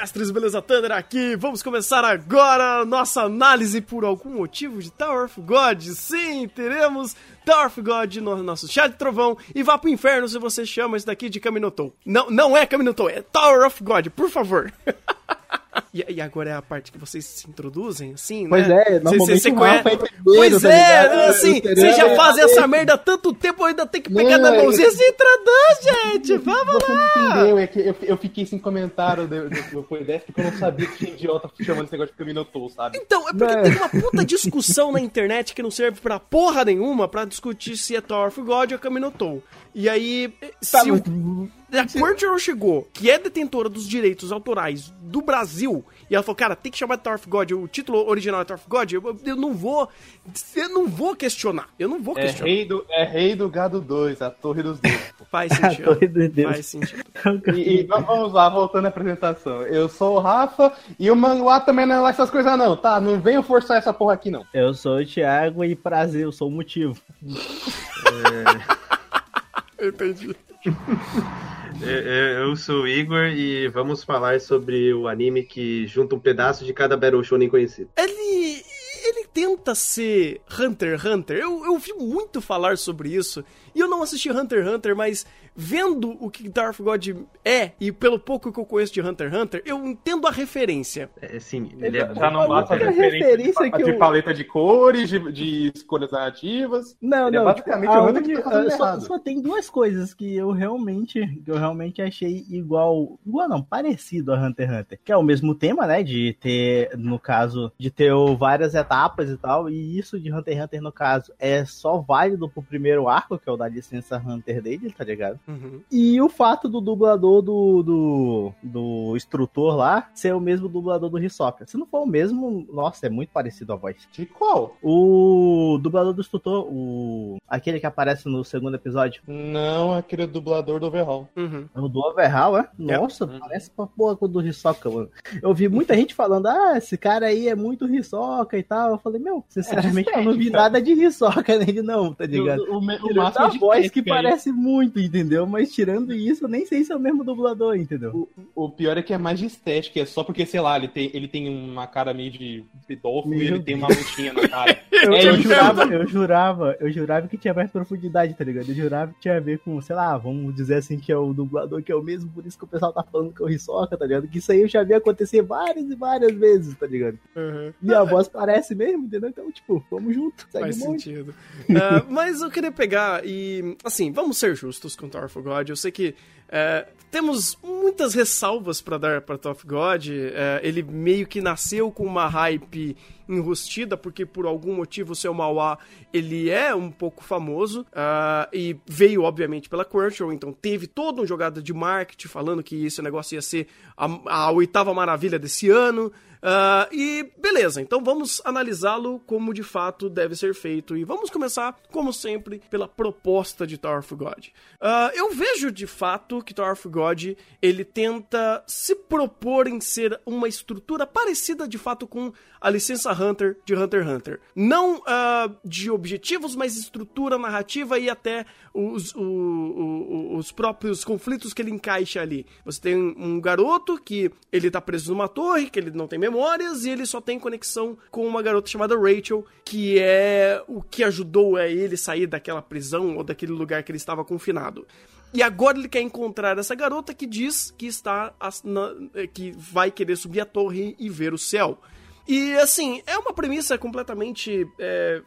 mestres, beleza? Thunder aqui. Vamos começar agora nossa análise por algum motivo de Tower of God. Sim, teremos Tower of God no nosso chat de trovão e vá pro inferno se você chama isso daqui de Caminotou. Não, não é Caminotou, é Tower of God, por favor. E, e agora é a parte que vocês se introduzem, assim, Pois né? é, Cê- normalmente cê conhece- é primeiro, Pois tá é, assim, vocês já fazem essa merda há tanto tempo, eu ainda tenho que pegar Não, na é- mãozinha e se introduz, gente. Vamos Você não lá. entendeu, é que eu, eu fiquei sem comentário do, do, porque eu não sabia que tinha idiota chamando esse negócio de Caminotou, sabe? Então, é porque Não. tem uma puta discussão na internet que não serve pra porra nenhuma pra discutir se é Tower of God ou Caminotou. E aí, Tá, se o, a Crunchyroll chegou, que é detentora dos direitos autorais do Brasil, e ela falou, cara, tem que chamar de Tower of God, o título original é Tower of God, eu, eu não vou, eu não vou questionar, eu não vou É questionar. rei, do, é rei do gado 2, a torre dos deuses. Faz A sentido. Torre dos Deuses. Faz sentido. E, e vamos lá, voltando à apresentação. Eu sou o Rafa e o Manguá também não é lá essas coisas não, tá? Não venham forçar essa porra aqui não. Eu sou o Thiago e prazer, eu sou o motivo. Entendi. Eu, eu- eu sou o Igor e vamos falar sobre o anime que junta um pedaço de cada Battle Shonen conhecido. Ele. Ele tenta ser Hunter x Hunter. Eu, eu ouvi muito falar sobre isso. E eu não assisti Hunter x Hunter, mas vendo o que Darth God é, e pelo pouco que eu conheço de Hunter x Hunter, eu entendo a referência. É, sim, ele é Já não A basta única referência, referência de, que de eu- paleta de cores, de, de escolhas narrativas. Não, Ele é não, basicamente tipo, a o Hunter que tá fazendo só, só tem duas coisas que eu realmente, que eu realmente achei igual, igual não, parecido a Hunter x Hunter, que é o mesmo tema, né, de ter, no caso, de ter várias etapas e tal, e isso de Hunter x Hunter, no caso, é só válido pro primeiro arco, que é o da licença Hunter dele, tá ligado? Uhum. E o fato do dublador do, do, do instrutor lá ser o mesmo dublador do Hisoka. Se não for o mesmo, nossa, é muito parecido a voz. De qual? O dublador do instrutor, o aquele que aparece no segundo episódio, Não, aquele dublador do Overhaul. Uhum. o do Overhaul, é? É. Nossa, parece pra porra com o do Hisoka, mano. Eu vi muita gente falando, ah, esse cara aí é muito Hisoka e tal. Eu falei, meu, sinceramente eu não vi estética. nada de Hisoka nele não, tá ligado? O, o, o a de voz que aí. parece muito, entendeu? Mas tirando isso, eu nem sei se é o mesmo dublador, entendeu? O pior é que é mais de estética, é só porque, sei lá, ele tem, ele tem uma cara meio de pedófilo e ele tem uma lutinha na cara. Eu, É, eu eu- jurava, eu jurava, eu jurava que tinha mais profundidade, tá ligado? Eu jurava que tinha a ver com, sei lá, vamos dizer assim, que é o dublador que é o mesmo, por isso que o pessoal tá falando que é o Hisoka, tá ligado? Que isso aí eu já vi acontecer várias e várias vezes, tá ligado? Uhum. E a voz parece mesmo, entendeu? Então, tipo, vamos junto, segue Faz um sentido. Ah, mas eu queria pegar e. Assim, vamos ser justos com Tower of God. Eu sei que é, temos muitas ressalvas pra dar pra Tower of God. É, ele meio que nasceu com uma hype enrustida, porque por algum motivo o seu Mauá ele é um pouco famoso. ah, e veio, obviamente, pela Crunchyroll, então teve toda uma jogada de marketing falando que esse negócio ia ser a, a oitava maravilha desse ano. Ah, e beleza, então vamos analisá-lo como de fato deve ser feito. E vamos começar, como sempre, pela proposta de Tower of God. Ah, eu vejo de fato que Tower of God ele tenta se propor em ser uma estrutura parecida de fato com a licença Hunter de Hunter x Hunter. Não ah, de objetivos, mas estrutura narrativa e até os, o- o- os próprios conflitos que ele encaixa ali. Você tem um garoto que ele tá preso numa torre, que ele não tem memórias e ele só tem conexão com uma garota chamada Rachel, que é o que ajudou a ele sair daquela prisão ou daquele lugar que ele estava confinado. E agora ele quer encontrar essa garota que diz que está que vai querer subir a torre e ver o céu. E assim, é uma premissa completamente é,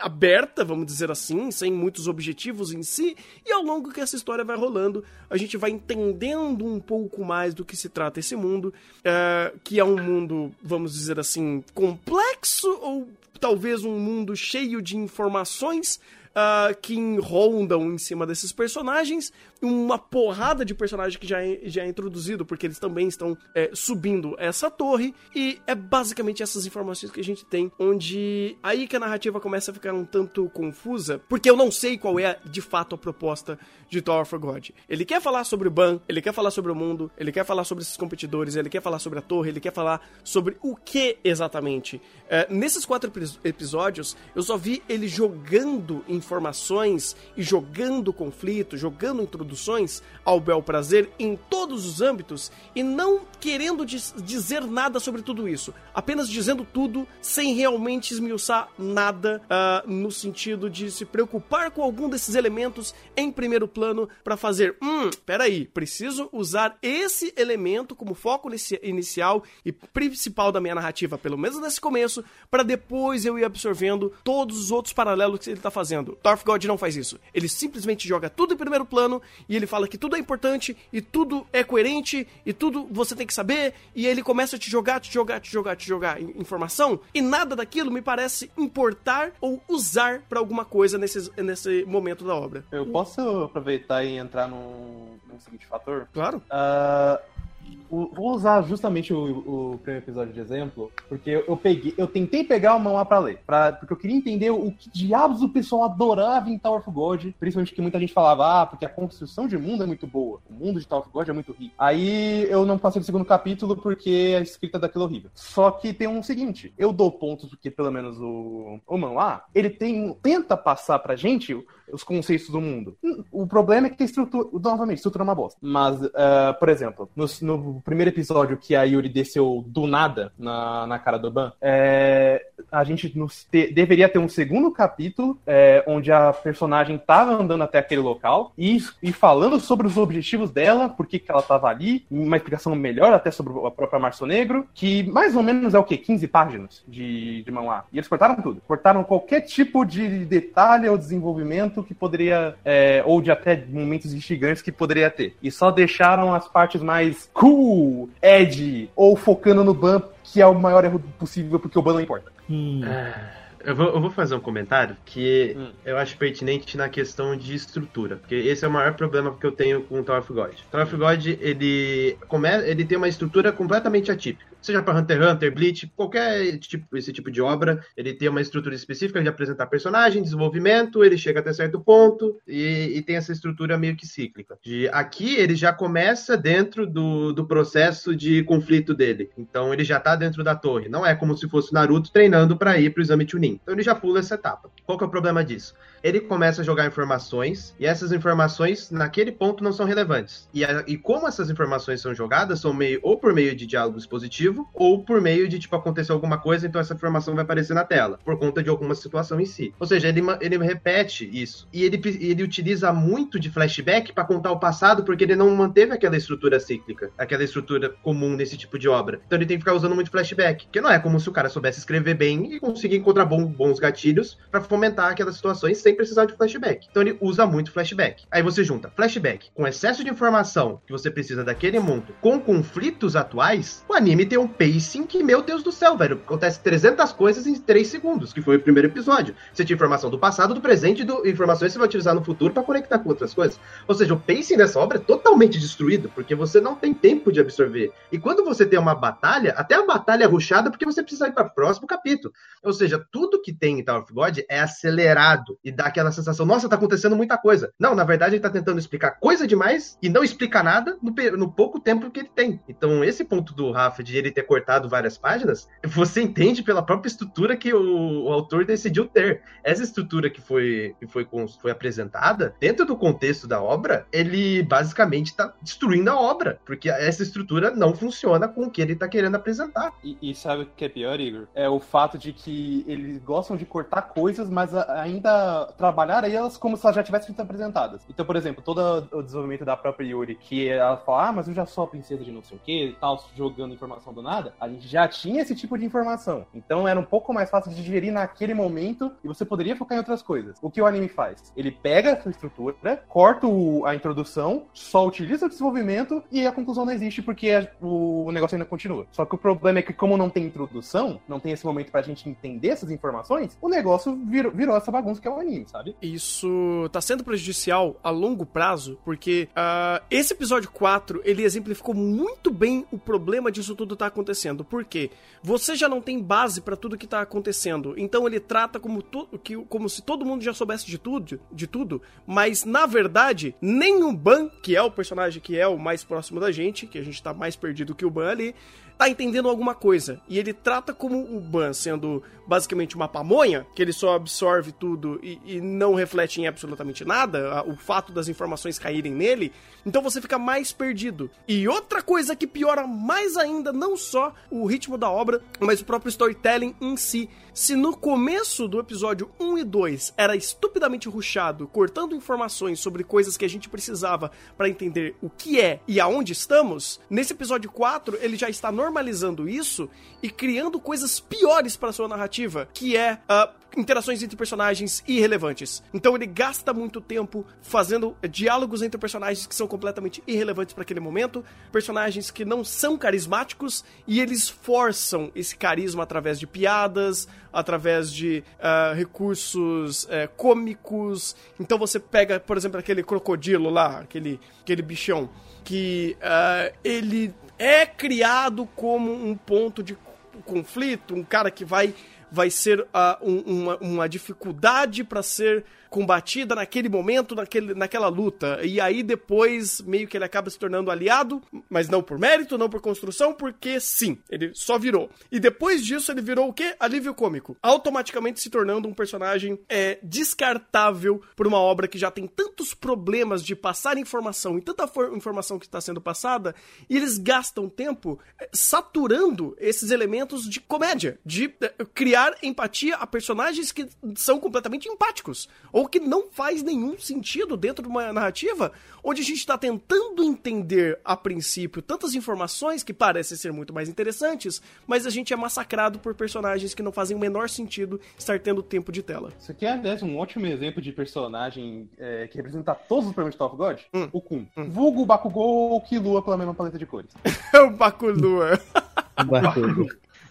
aberta, vamos dizer assim, sem muitos objetivos em si, e ao longo que essa história vai rolando, a gente vai entendendo um pouco mais do que se trata esse mundo, é, que é um mundo, vamos dizer assim, complexo, ou talvez um mundo cheio de informações ah, que rondam em cima desses personagens, uma porrada de personagem que já é, já é introduzido, porque eles também estão é, subindo essa torre, e é basicamente essas informações que a gente tem, onde aí que a narrativa começa a ficar um tanto confusa, porque eu não sei qual é de fato a proposta de Tower of God. Ele quer falar sobre o Ban, ele quer falar sobre o mundo, ele quer falar sobre esses competidores, ele quer falar sobre a torre, ele quer falar sobre o que exatamente. É, nesses quatro epi- episódios, eu só vi ele jogando informações e jogando conflito, jogando introduções ao bel prazer em todos os âmbitos e não querendo diz- dizer nada sobre tudo isso, apenas dizendo tudo sem realmente esmiuçar nada ah, no sentido de se preocupar com algum desses elementos em primeiro plano para fazer, hum, peraí, preciso usar esse elemento como foco inici- inicial e principal da minha narrativa, pelo menos nesse começo, para depois eu ir absorvendo todos os outros paralelos que ele tá fazendo. Darth God não faz isso. Ele simplesmente joga tudo em primeiro plano e ele fala que tudo é importante e tudo é coerente e tudo você tem que saber e ele começa a te jogar, te jogar, te jogar, te jogar in- informação e nada daquilo me parece importar ou usar para alguma coisa nesse, nesse momento da obra. Eu posso aproveitar e entrar num, num seguinte fator? Claro. Ah, vou usar justamente o, o primeiro episódio de exemplo, porque eu, peguei, eu tentei pegar o mangá pra ler, pra, porque eu queria entender o que diabos o pessoal adorava em Tower of God, principalmente que muita gente falava, ah, porque a construção de mundo é muito boa, o mundo de Tower of God é muito rico. Aí eu não passei do segundo capítulo porque a escrita daquilo é horrível. Só que tem um seguinte, eu dou pontos porque pelo menos o, o manhwa, ele tem, tenta passar pra gente os conceitos do mundo. O problema é que a estrutura, novamente, a estrutura é uma bosta. Mas, ah, por exemplo, no, no primeiro episódio que a Yuri desceu do nada na, na cara do Ban, é, a gente te- deveria ter um segundo capítulo é, onde a personagem estava andando até aquele local e, e falando sobre os objetivos dela, por que que ela estava ali, uma explicação melhor até sobre a própria Março Negro, que mais ou menos é o quê? 15 páginas de, de manhwa. E eles cortaram tudo. Cortaram qualquer tipo de detalhe ou desenvolvimento que poderia, é, ou de até momentos instigantes que poderia ter. E só deixaram as partes mais cool, edgy, ou focando no Ban, que é o maior erro possível, porque o Ban não importa. Hum. Eu vou, eu vou fazer um comentário que Hum. eu acho pertinente na questão de estrutura, porque esse é o maior problema que eu tenho com o Tower of God. Tower of God, ele, come, ele tem uma estrutura completamente atípica. Seja para Hunter x Hunter, Bleach, qualquer tipo, esse tipo de obra, ele tem uma estrutura específica de apresentar personagem, desenvolvimento, ele chega até certo ponto e, e tem essa estrutura meio que cíclica. De, aqui ele já começa dentro do, do processo de conflito dele. Então ele já tá dentro da torre. Não é como se fosse o Naruto treinando para ir pro exame Chunin. Então ele já pula essa etapa. Qual que é o problema disso? Ele começa a jogar informações e essas informações naquele ponto não são relevantes. E, a- e como essas informações são jogadas, são meio ou por meio de diálogo expositivo ou por meio de tipo acontecer alguma coisa, então essa informação vai aparecer na tela por conta de alguma situação em si. Ou seja, ele, ele repete isso e ele, ele utiliza muito de flashback para contar o passado porque ele não manteve aquela estrutura cíclica, aquela estrutura comum nesse tipo de obra. Então ele tem que ficar usando muito flashback, que não é como se o cara soubesse escrever bem e conseguir encontrar bom- bons gatilhos para fomentar aquelas situações sem precisar de flashback. Então ele usa muito flashback. Aí você junta flashback com excesso de informação que você precisa daquele mundo com conflitos atuais, o anime tem um pacing que, meu Deus do céu, velho, acontece 300 coisas em 3 segundos, que foi o primeiro episódio. Você tinha informação do passado, do presente e informações que você vai utilizar no futuro para conectar com outras coisas. Ou seja, o pacing dessa obra é totalmente destruído, porque você não tem tempo de absorver. E quando você tem uma batalha, até a batalha é rushada porque você precisa ir para o próximo capítulo. Ou seja, tudo que tem em Tower of God é acelerado e dá aquela sensação, nossa, tá acontecendo muita coisa. Não, na verdade ele tá tentando explicar coisa demais e não explica nada no, no pouco tempo que ele tem. Então, esse ponto do Rafa de ele ter cortado várias páginas, você entende pela própria estrutura que o, o autor decidiu ter. Essa estrutura que foi, que foi, foi apresentada, dentro do contexto da obra, ele basicamente tá destruindo a obra, porque essa estrutura não funciona com o que ele tá querendo apresentar. E, e sabe o que é pior, Igor? É o fato de que eles gostam de cortar coisas, mas ainda trabalhar elas como se elas já tivessem sido apresentadas. Então, por exemplo, todo o desenvolvimento da própria Yuri, que ela fala, ah, mas eu já sou a princesa de não sei o que e tal, jogando informação do nada, a gente já tinha esse tipo de informação. Então era um pouco mais fácil de digerir naquele momento e você poderia focar em outras coisas. O que o anime faz? Ele pega essa estrutura, corta o- a introdução, só utiliza o desenvolvimento e a conclusão não existe porque a- o, o negócio ainda continua. Só que o problema é que, como não tem introdução, não tem esse momento pra gente entender essas informações o negócio virou essa bagunça que é o anime, sabe? Isso tá sendo prejudicial a longo prazo, porque ah, esse episódio 4, ele exemplificou muito bem o problema disso tudo tá acontecendo. Por quê? Você já não tem base pra tudo que tá acontecendo. Então ele trata como, que, como se todo mundo já soubesse de tudo, de tudo, mas na verdade, nem o Ban, que é o personagem que é o mais próximo da gente, que a gente tá mais perdido que o Ban ali, tá entendendo alguma coisa. E ele trata como o Ban sendo basicamente uma pamonha, que ele só absorve tudo e, e não reflete em absolutamente nada, a- o fato das informações caírem nele, então você fica mais perdido. E outra coisa que piora mais ainda, não só o ritmo da obra, mas o próprio storytelling em si. Se no começo do episódio 1 e 2 era estupidamente ruchado, cortando informações sobre coisas que a gente precisava para entender o que é e aonde estamos, nesse episódio 4 ele já está normalizando isso e criando coisas piores para sua narrativa, que é ah, interações entre personagens irrelevantes. Então ele gasta muito tempo fazendo diálogos entre personagens que são completamente irrelevantes para aquele momento, personagens que não são carismáticos e eles forçam esse carisma através de piadas, através de ah, recursos eh, cômicos. Então você pega, por exemplo, aquele crocodilo lá, aquele, aquele bichão, que ah, ele é criado como um ponto de conflito, um cara que vai vai ser ah, um- uma, uma dificuldade para ser combatida naquele momento, naquele, naquela luta. E aí depois meio que ele acaba se tornando aliado, mas não por mérito, não por construção, porque sim, ele só virou. E depois disso ele virou o quê? Alívio cômico. Automaticamente se tornando um personagem é, descartável por uma obra que já tem tantos problemas de passar informação e tanta for- informação que está sendo passada, e eles gastam tempo é, saturando esses elementos de comédia, de é, criar empatia a personagens que são completamente empáticos, ou que não faz nenhum sentido dentro de uma narrativa onde a gente está tentando entender a princípio tantas informações que parecem ser muito mais interessantes, mas a gente é massacrado por personagens que não fazem o menor sentido estar tendo tempo de tela. Isso aqui é, aliás, um ótimo exemplo de personagem é, que representa todos os problemas de Top God. Hum. O Kun. Vulgo, Bakugou ou Killua pela mesma paleta de cores. É o Bakulua. Barulho.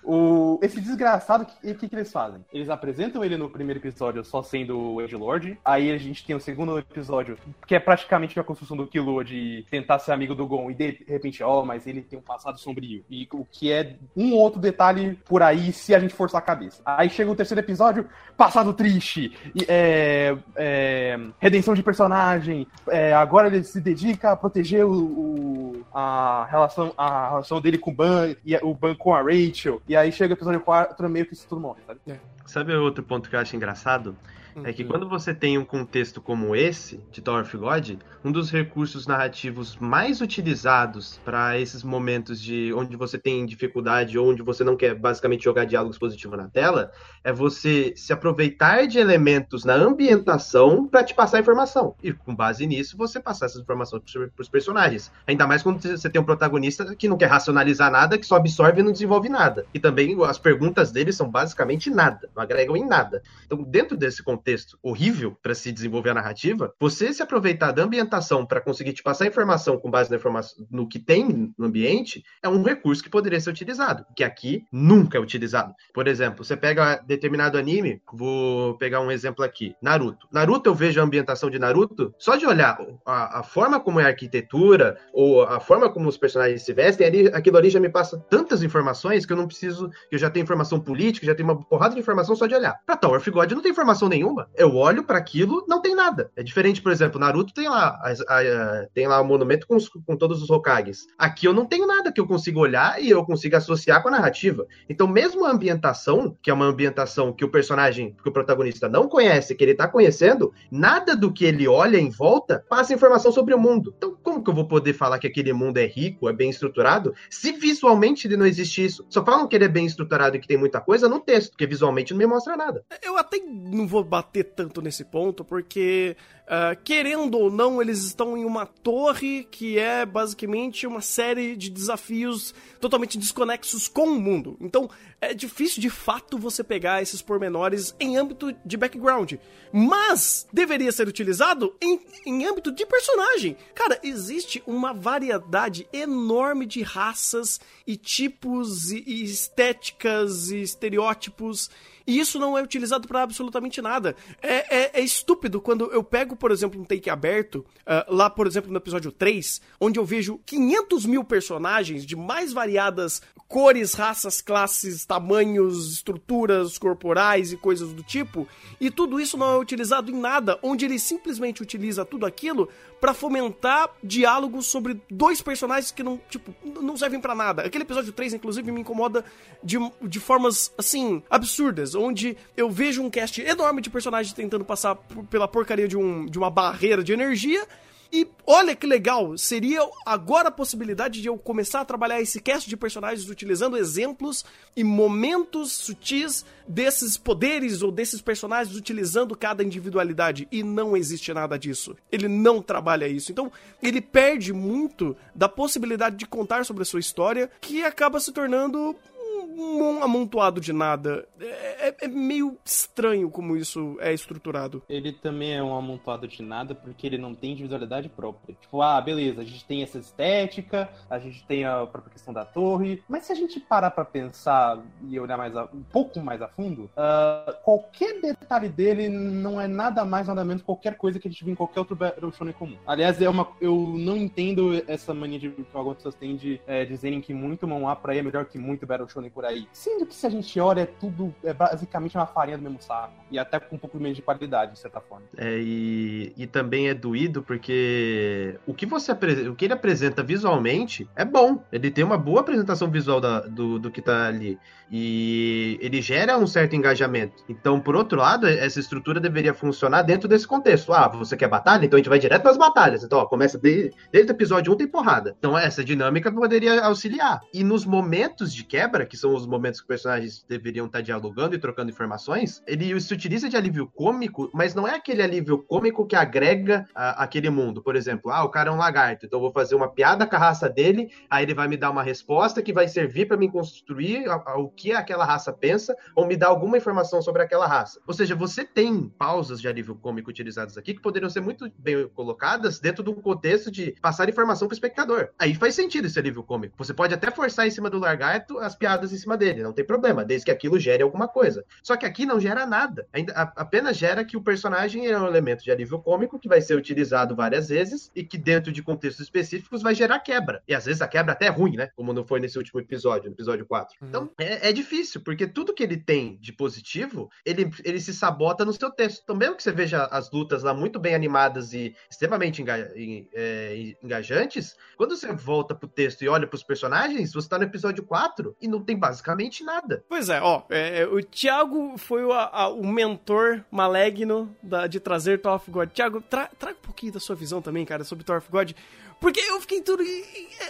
O, esse desgraçado, o que, que, que eles fazem? Eles apresentam ele no primeiro episódio só sendo o Edgelord. Aí a gente tem o segundo episódio, que é praticamente a construção do Killua de tentar ser amigo do Gon. E de repente, ó, mas ele tem um passado sombrio. E o que é um outro detalhe por aí se a gente forçar a cabeça. Aí chega o terceiro episódio, passado triste. e, é, é, redenção de personagem. é, agora ele se dedica a proteger o, o- a, relação, a relação dele com o Ban e o Ban com a Rachel. E aí chega o episódio 4, meio que isso tudo morre, sabe? Sabe outro ponto que eu acho engraçado? É que quando você tem um contexto como esse, de Tower of God, um dos recursos narrativos mais utilizados para esses momentos de onde você tem dificuldade ou onde você não quer basicamente jogar diálogos positivos na tela, é você se aproveitar de elementos na ambientação para te passar informação. E com base nisso, você passar essas informações para os personagens. Ainda mais quando você tem um protagonista que não quer racionalizar nada, que só absorve e não desenvolve nada. E também as perguntas dele são basicamente nada, não agregam em nada. Então, dentro desse contexto horrível para se desenvolver a narrativa, você se aproveitar da ambientação para conseguir te passar informação com base na informação no que tem no ambiente é um recurso que poderia ser utilizado, que aqui nunca é utilizado. Por exemplo, você pega determinado anime, vou pegar um exemplo aqui, Naruto. Naruto eu vejo a ambientação de Naruto só de olhar a, a forma como é a arquitetura ou a forma como os personagens se vestem, ali, aquilo ali já me passa tantas informações que eu não preciso, eu já tenho informação política, já tenho uma porrada de informação só de olhar. Pra Tower of God não tem informação nenhuma. Eu olho para aquilo, não tem nada. É diferente, por exemplo, Naruto tem lá, a- a- tem lá o monumento com, os- com todos os Hokages. Aqui eu não tenho nada que eu consiga olhar e eu consiga associar com a narrativa. Então, mesmo a ambientação, que é uma ambientação que o personagem, que o protagonista não conhece, que ele tá conhecendo, nada do que ele olha em volta passa informação sobre o mundo. Então, como que eu vou poder falar que aquele mundo é rico, é bem estruturado, se visualmente ele não existe isso? Só falam que ele é bem estruturado e que tem muita coisa no texto, porque visualmente não me mostra nada. Eu até não vou bater tanto nesse ponto, porque ah, querendo ou não, eles estão em uma torre que é basicamente uma série de desafios totalmente desconexos com o mundo. Então é difícil de fato você pegar esses pormenores em âmbito de background. Mas deveria ser utilizado em, em âmbito de personagem. Cara, existe uma variedade enorme de raças e tipos e, e estéticas e estereótipos e isso não é utilizado para absolutamente nada. É, é, é, estúpido quando eu pego, por exemplo, um take aberto, uh, lá, por exemplo, no episódio 3, onde eu vejo 500 mil personagens de mais variadas cores, raças, classes, tamanhos, estruturas corporais e coisas do tipo, e tudo isso não é utilizado em nada, onde ele simplesmente utiliza tudo aquilo para fomentar diálogos sobre dois personagens que não, tipo, não servem para nada. Aquele episódio 3, inclusive, me incomoda de, de formas, assim, absurdas, onde eu vejo um cast enorme de personagens tentando passar pela porcaria de, um, de uma barreira de energia e olha que legal, seria agora a possibilidade de eu começar a trabalhar esse cast de personagens utilizando exemplos e momentos sutis desses poderes ou desses personagens utilizando cada individualidade. E não existe nada disso. Ele não trabalha isso. Então, ele perde muito da possibilidade de contar sobre a sua história, que acaba se tornando um amontoado de nada. É, é, é, meio estranho como isso é estruturado. Ele também é um amontoado de nada porque ele não tem individualidade própria. Tipo, ah, beleza, a gente tem essa estética, a gente tem a própria questão da torre, mas se a gente parar pra pensar e olhar mais a, um pouco mais a fundo, uh, qualquer detalhe dele não é nada mais, nada menos qualquer coisa que a gente vê em qualquer outro Battle Shonen comum. Aliás, é uma, eu não entendo essa mania de, que algumas pessoas têm de é, dizerem que muito Mão pra aí é melhor que muito Battle Shonen por aí. Sendo que se a gente olha, é tudo é basicamente uma farinha do mesmo saco. E até com um pouco menos de qualidade, de certa forma. É, e, e também é doído porque o que você o que ele apresenta visualmente é bom. Ele tem uma boa apresentação visual da, do, do que tá ali. E ele gera um certo engajamento. Então, por outro lado, essa estrutura deveria funcionar dentro desse contexto. Ah, você quer batalha? Então a gente vai direto para as batalhas. Então, ó, começa de, desde o episódio 1 tem porrada. Então, essa dinâmica poderia auxiliar. E nos momentos de quebra, que são os momentos que os personagens deveriam estar dialogando e trocando informações, ele se utiliza de alívio cômico, mas não é aquele alívio cômico que agrega a, aquele mundo. Por exemplo, ah, o cara é um lagarto, então eu vou fazer uma piada com a raça dele, aí ele vai me dar uma resposta que vai servir para me construir o que aquela raça pensa ou me dar alguma informação sobre aquela raça. Ou seja, você tem pausas de alívio cômico utilizadas aqui que poderiam ser muito bem colocadas dentro de um contexto de passar informação para o espectador. Aí faz sentido esse alívio cômico. Você pode até forçar em cima do lagarto as piadas em cima dele, não tem problema, desde que aquilo gere alguma coisa. Só que aqui não gera nada. Ainda apenas gera que o personagem é um elemento de alívio cômico que vai ser utilizado várias vezes e que dentro de contextos específicos vai gerar quebra. E às vezes a quebra até é ruim, né? Como não foi nesse último episódio, no episódio 4. Uhum. Então é, é difícil, porque tudo que ele tem de positivo, ele, ele se sabota no seu texto. Então, mesmo que você veja as lutas lá muito bem animadas e extremamente enga, é, engajantes, quando você volta pro texto e olha pros personagens, você tá no episódio 4 e não tem basicamente nada. Pois é, ó, é, o Thiago foi o, a, o mentor maligno da, de trazer Thor of God. Thiago, tra, traga um pouquinho da sua visão também, cara, sobre Thor of God. Porque eu fiquei tudo,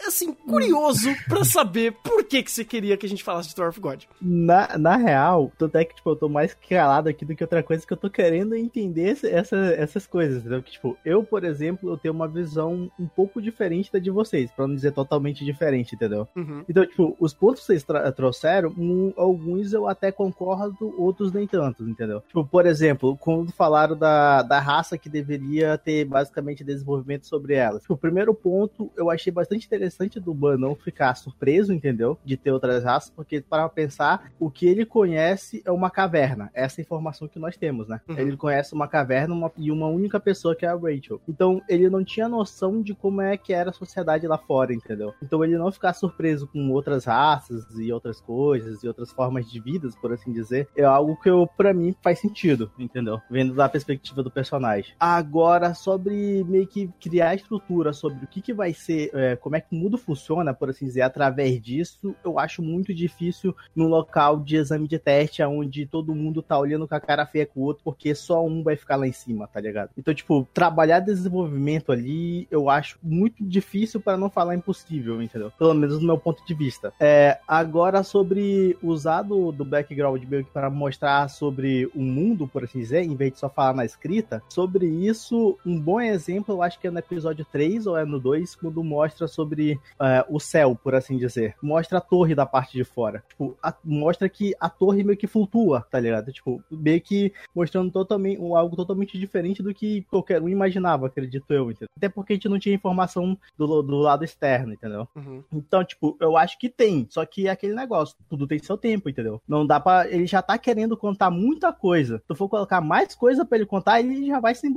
assim, curioso pra saber por que, que você queria que a gente falasse de Thor of God. Na, na real, tanto é que, tipo, eu tô mais calado aqui do que outra coisa, que eu tô querendo entender essa, essas coisas, entendeu? Que, tipo, eu, por exemplo, eu tenho uma visão um pouco diferente da de vocês, pra não dizer totalmente diferente, entendeu? Uhum. Então, tipo, os pontos que vocês trouxeram, um, alguns eu até concordo, outros nem tanto, entendeu? Tipo, por exemplo, quando falaram da, da raça que deveria ter, basicamente, desenvolvimento sobre ela. Tipo, o primeiro ponto eu achei bastante interessante do Ban não ficar surpreso, entendeu? De ter outras raças, porque para pensar, o que ele conhece é uma caverna. Essa é informação que nós temos, né? Uhum. Ele conhece uma caverna uma, e uma única pessoa que é a Rachel. Então ele não tinha noção de como é que era a sociedade lá fora, entendeu? Então ele não ficar surpreso com outras raças e outras coisas e outras formas de vidas, por assim dizer, é algo que eu para mim faz sentido, entendeu? Vendo da perspectiva do personagem. Agora sobre meio que criar estrutura sobre o que, que vai ser, é, como é que o mundo funciona, por assim dizer, através disso, eu acho muito difícil num local de exame de teste, onde todo mundo tá olhando com a cara feia com o outro, porque só um vai ficar lá em cima, tá ligado? Então, tipo, trabalhar desenvolvimento ali, eu acho muito difícil para não falar impossível, entendeu? Pelo menos no meu ponto de vista. É, agora, sobre usar do, do background meio que para mostrar sobre o mundo, por assim dizer, em vez de só falar na escrita, sobre isso, um bom exemplo, eu acho que é no episódio 3 ou é no 2, quando mostra sobre é, o céu, por assim dizer. Mostra a torre da parte de fora. Tipo, a- mostra que a torre meio que flutua, tá ligado? Tipo, meio que mostrando totalmente, algo totalmente diferente do que qualquer um imaginava, acredito eu, entendeu? Até porque a gente não tinha informação do, do lado externo, entendeu? Uhum. Então, tipo, eu acho que tem. Só que é aquele negócio. Tudo tem seu tempo, entendeu? Não dá pra. Ele já tá querendo contar muita coisa. Se tu for colocar mais coisa pra ele contar, ele já vai se,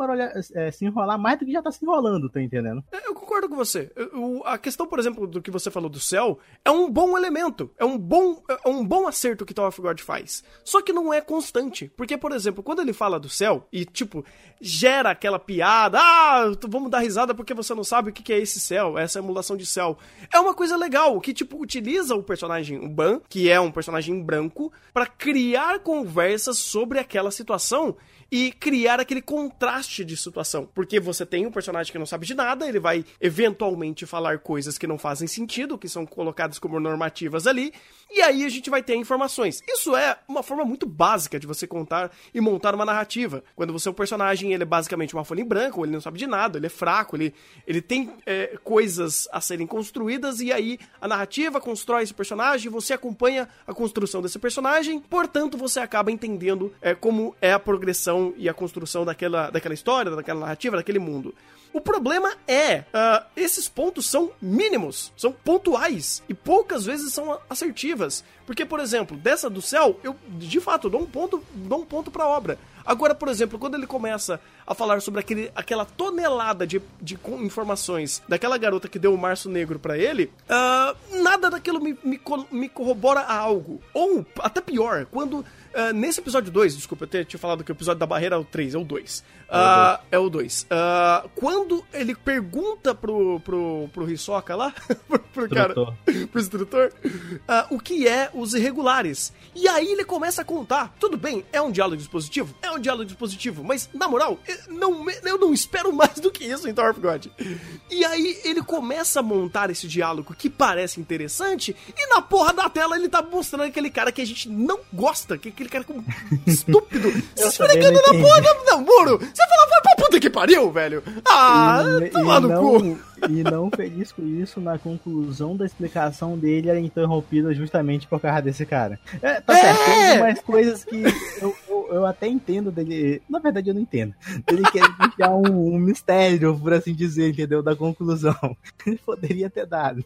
é, se enrolar mais do que já tá se enrolando, tá entendendo? É, Eu concordo com você. Eu- a questão, por exemplo, do que você falou do céu é um bom elemento. É um bom, é um bom acerto que Tower of God faz. Só que não é constante. Porque, por exemplo, quando ele fala do céu e, tipo, gera aquela piada, ah, vamos dar risada porque você não sabe o que é esse céu, essa emulação de céu. É uma coisa legal, que, tipo, utiliza o personagem o Ban, que é um personagem branco, pra criar conversas sobre aquela situação e criar aquele contraste de situação. Porque você tem um personagem que não sabe de nada, ele vai eventualmente falar coisas que não fazem sentido, que são colocadas como normativas ali, e aí a gente vai ter informações. Isso é uma forma muito básica de você contar e montar uma narrativa. Quando você é um personagem, ele é basicamente uma folha em branco, ele não sabe de nada, ele é fraco, ele, ele tem é, coisas a serem construídas, e aí a narrativa constrói esse personagem, você acompanha a construção desse personagem, portanto você acaba entendendo é, como é a progressão e a construção daquela, daquela história, daquela narrativa, daquele mundo. O problema é, ah, esses pontos são mínimos, são pontuais e poucas vezes são assertivas. Porque, por exemplo, dessa do céu, eu de fato dou um ponto, dou um ponto pra obra. Agora, por exemplo, quando ele começa a falar sobre aquele, aquela tonelada de, de informações daquela garota que deu o Março Negro pra ele, ah, nada daquilo me, me, me corrobora a algo. Ou, até pior, quando ah, nesse episódio 2, desculpa, eu tinha falado que o episódio da barreira é o 3, é o 2. Ah, é o 2. quando ele pergunta pro, pro, pro Hisoka lá, pro, pro cara, pro instrutor, ah, o que é os irregulares. E aí ele começa a contar. Tudo bem, é um diálogo dispositivo? É um diálogo dispositivo, mas na moral, eu não, eu não espero mais do que isso em Tower of God. E aí ele começa a montar esse diálogo que parece interessante, e na porra da tela ele tá mostrando aquele cara que a gente não gosta, que é aquele cara com estúpido, se esfregando na porra do muro. Você fala, vai pra puta que pariu, velho. Ah, e, toma e no não, cu. e não feliz com isso, na conclusão da explicação dele era interrompida justamente por causa desse cara. É, tá certo, tem algumas coisas que eu, eu, até entendo dele. Na verdade, eu não entendo. Ele quer deixar um, um mistério, por assim dizer, entendeu? Da conclusão. Ele poderia ter dado.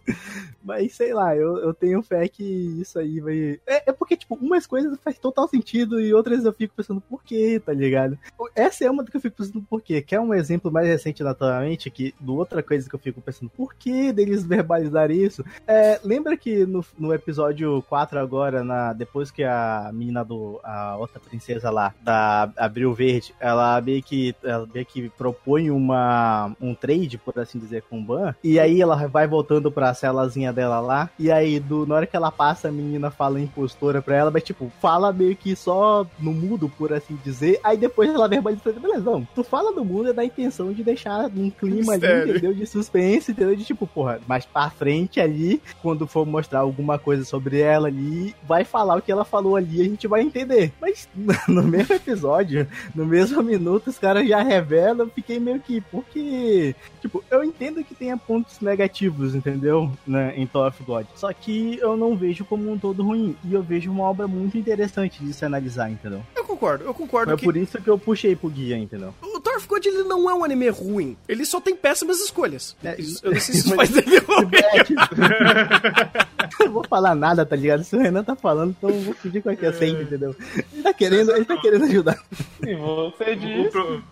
Mas sei lá, eu, eu tenho fé que isso aí vai. É, é porque, tipo, umas coisas faz total sentido e outras eu fico pensando por quê, tá ligado? Essa é uma que eu fico pensando por quê. Quer um exemplo mais recente, naturalmente, que do outra coisa que eu fico pensando por que deles verbalizarem isso? É, lembra que no, no episódio 4 agora, na, depois que a menina do. a outra princesa lá, da Abril Verde, ela meio que. Ela meio que propõe uma, um trade, por assim dizer, com o Ban, e aí ela vai voltando pra celazinha dela lá, e aí do, na hora que ela passa, a menina fala impostora pra ela, mas tipo, fala meio que só no mudo, por assim dizer, aí depois ela verbaliza, beleza, não, tu fala no mudo é da intenção de deixar um clima ali, entendeu? De suspense, entendeu? De tipo, porra, mais pra frente ali, quando for mostrar alguma coisa sobre ela ali, vai falar o que ela falou ali, a gente vai entender. Mas no mesmo episódio, no mesmo minuto, os caras já revelam, eu fiquei meio que, porque, tipo, eu entendo que tenha pontos negativos, entendeu? Né, em Tower of God. Só que eu não vejo como um todo ruim. E eu vejo uma obra muito interessante de se analisar, entendeu? Eu concordo, eu concordo É que por isso que eu puxei pro guia, entendeu? o Tower of God ele não é um anime ruim. Ele só tem péssimas escolhas. É, Isso- eu não sei se isso faz ele ruim. É, tipo, eu não vou falar nada, tá ligado? Se o Renan tá falando, então eu vou pedir qualquer sempre, entendeu? Ele tá querendo, ele tá querendo ajudar. E você O diz. pro-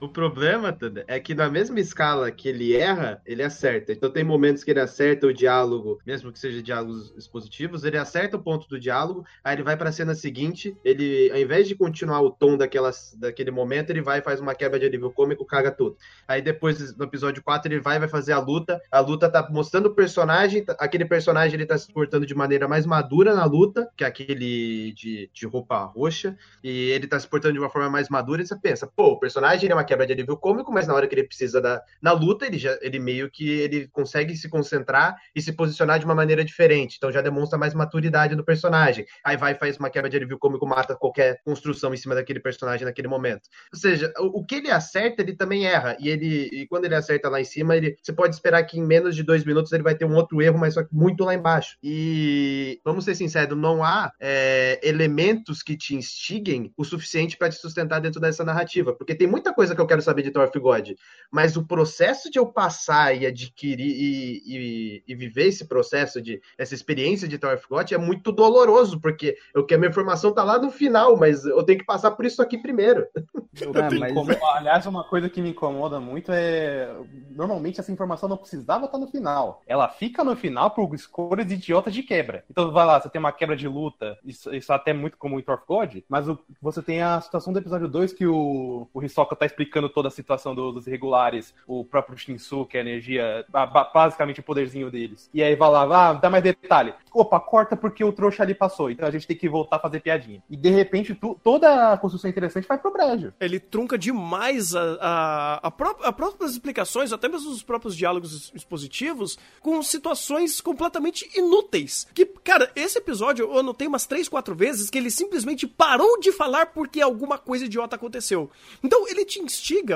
O problema, Tanda, é que na mesma escala que ele erra, ele acerta. Então tem momentos que ele acerta o diálogo, mesmo que seja diálogos expositivos, ele acerta o ponto do diálogo, aí ele vai pra cena seguinte, ele, ao invés de continuar o tom daquela, daquele momento, ele vai faz uma quebra de alívio cômico, caga tudo. Aí depois, no episódio 4, ele vai vai fazer a luta. A luta tá mostrando o personagem, tá- aquele personagem ele tá se portando de maneira mais madura na luta, que é aquele de, de roupa roxa, e ele tá se portando de uma forma mais madura, e você pensa, pô, o personagem é uma quebra de alívio cômico, mas na hora que ele precisa da na luta, ele já ele meio que ele consegue se concentrar e se posicionar de uma maneira diferente, então já demonstra mais maturidade do personagem. Aí vai faz uma quebra de alívio cômico, mata qualquer construção em cima daquele personagem naquele momento. Ou seja, o, o que ele acerta, ele também erra, e ele e quando ele acerta lá em cima, ele você pode esperar que em menos de dois minutos ele vai ter um outro erro, mas só que muito lá embaixo. E vamos ser sinceros, não há é, elementos que te instiguem o suficiente para te sustentar dentro dessa narrativa. Porque tem muita coisa que eu quero saber de Thor of God, mas o processo de eu passar e adquirir e, e- e viver esse processo de essa experiência de Thor of God é muito doloroso, porque eu quero minha informação tá lá no final, mas eu tenho que passar por isso aqui primeiro. Eu me mas- Aliás, uma coisa que me incomoda muito é. Normalmente essa informação não precisava estar no final. Ela fica no final por escolhas idiotas de quebra. Então vai lá, você tem uma quebra de luta, isso, isso até é muito comum em Thor of God, mas o- você tem a situação do episódio 2 que o, o Hisoka tá explicando toda a situação do- dos irregulares, o próprio Shinsu, que é a energia, ba- basicamente o poderzinho deles. E aí vai lá, ah, dá mais detalhe. Opa, corta porque o trouxa ali passou, então a gente tem que voltar a fazer piadinha. E de repente tu- toda a construção interessante vai pro brejo. Ele trunca demais a, a, a, pró- a próprias explicações, até mesmo os próprios diálogos expositivos, com situações completamente inúteis. Que, cara, esse episódio eu anotei umas três, quatro vezes que ele simplesmente parou de falar porque alguma coisa idiota aconteceu. Então ele te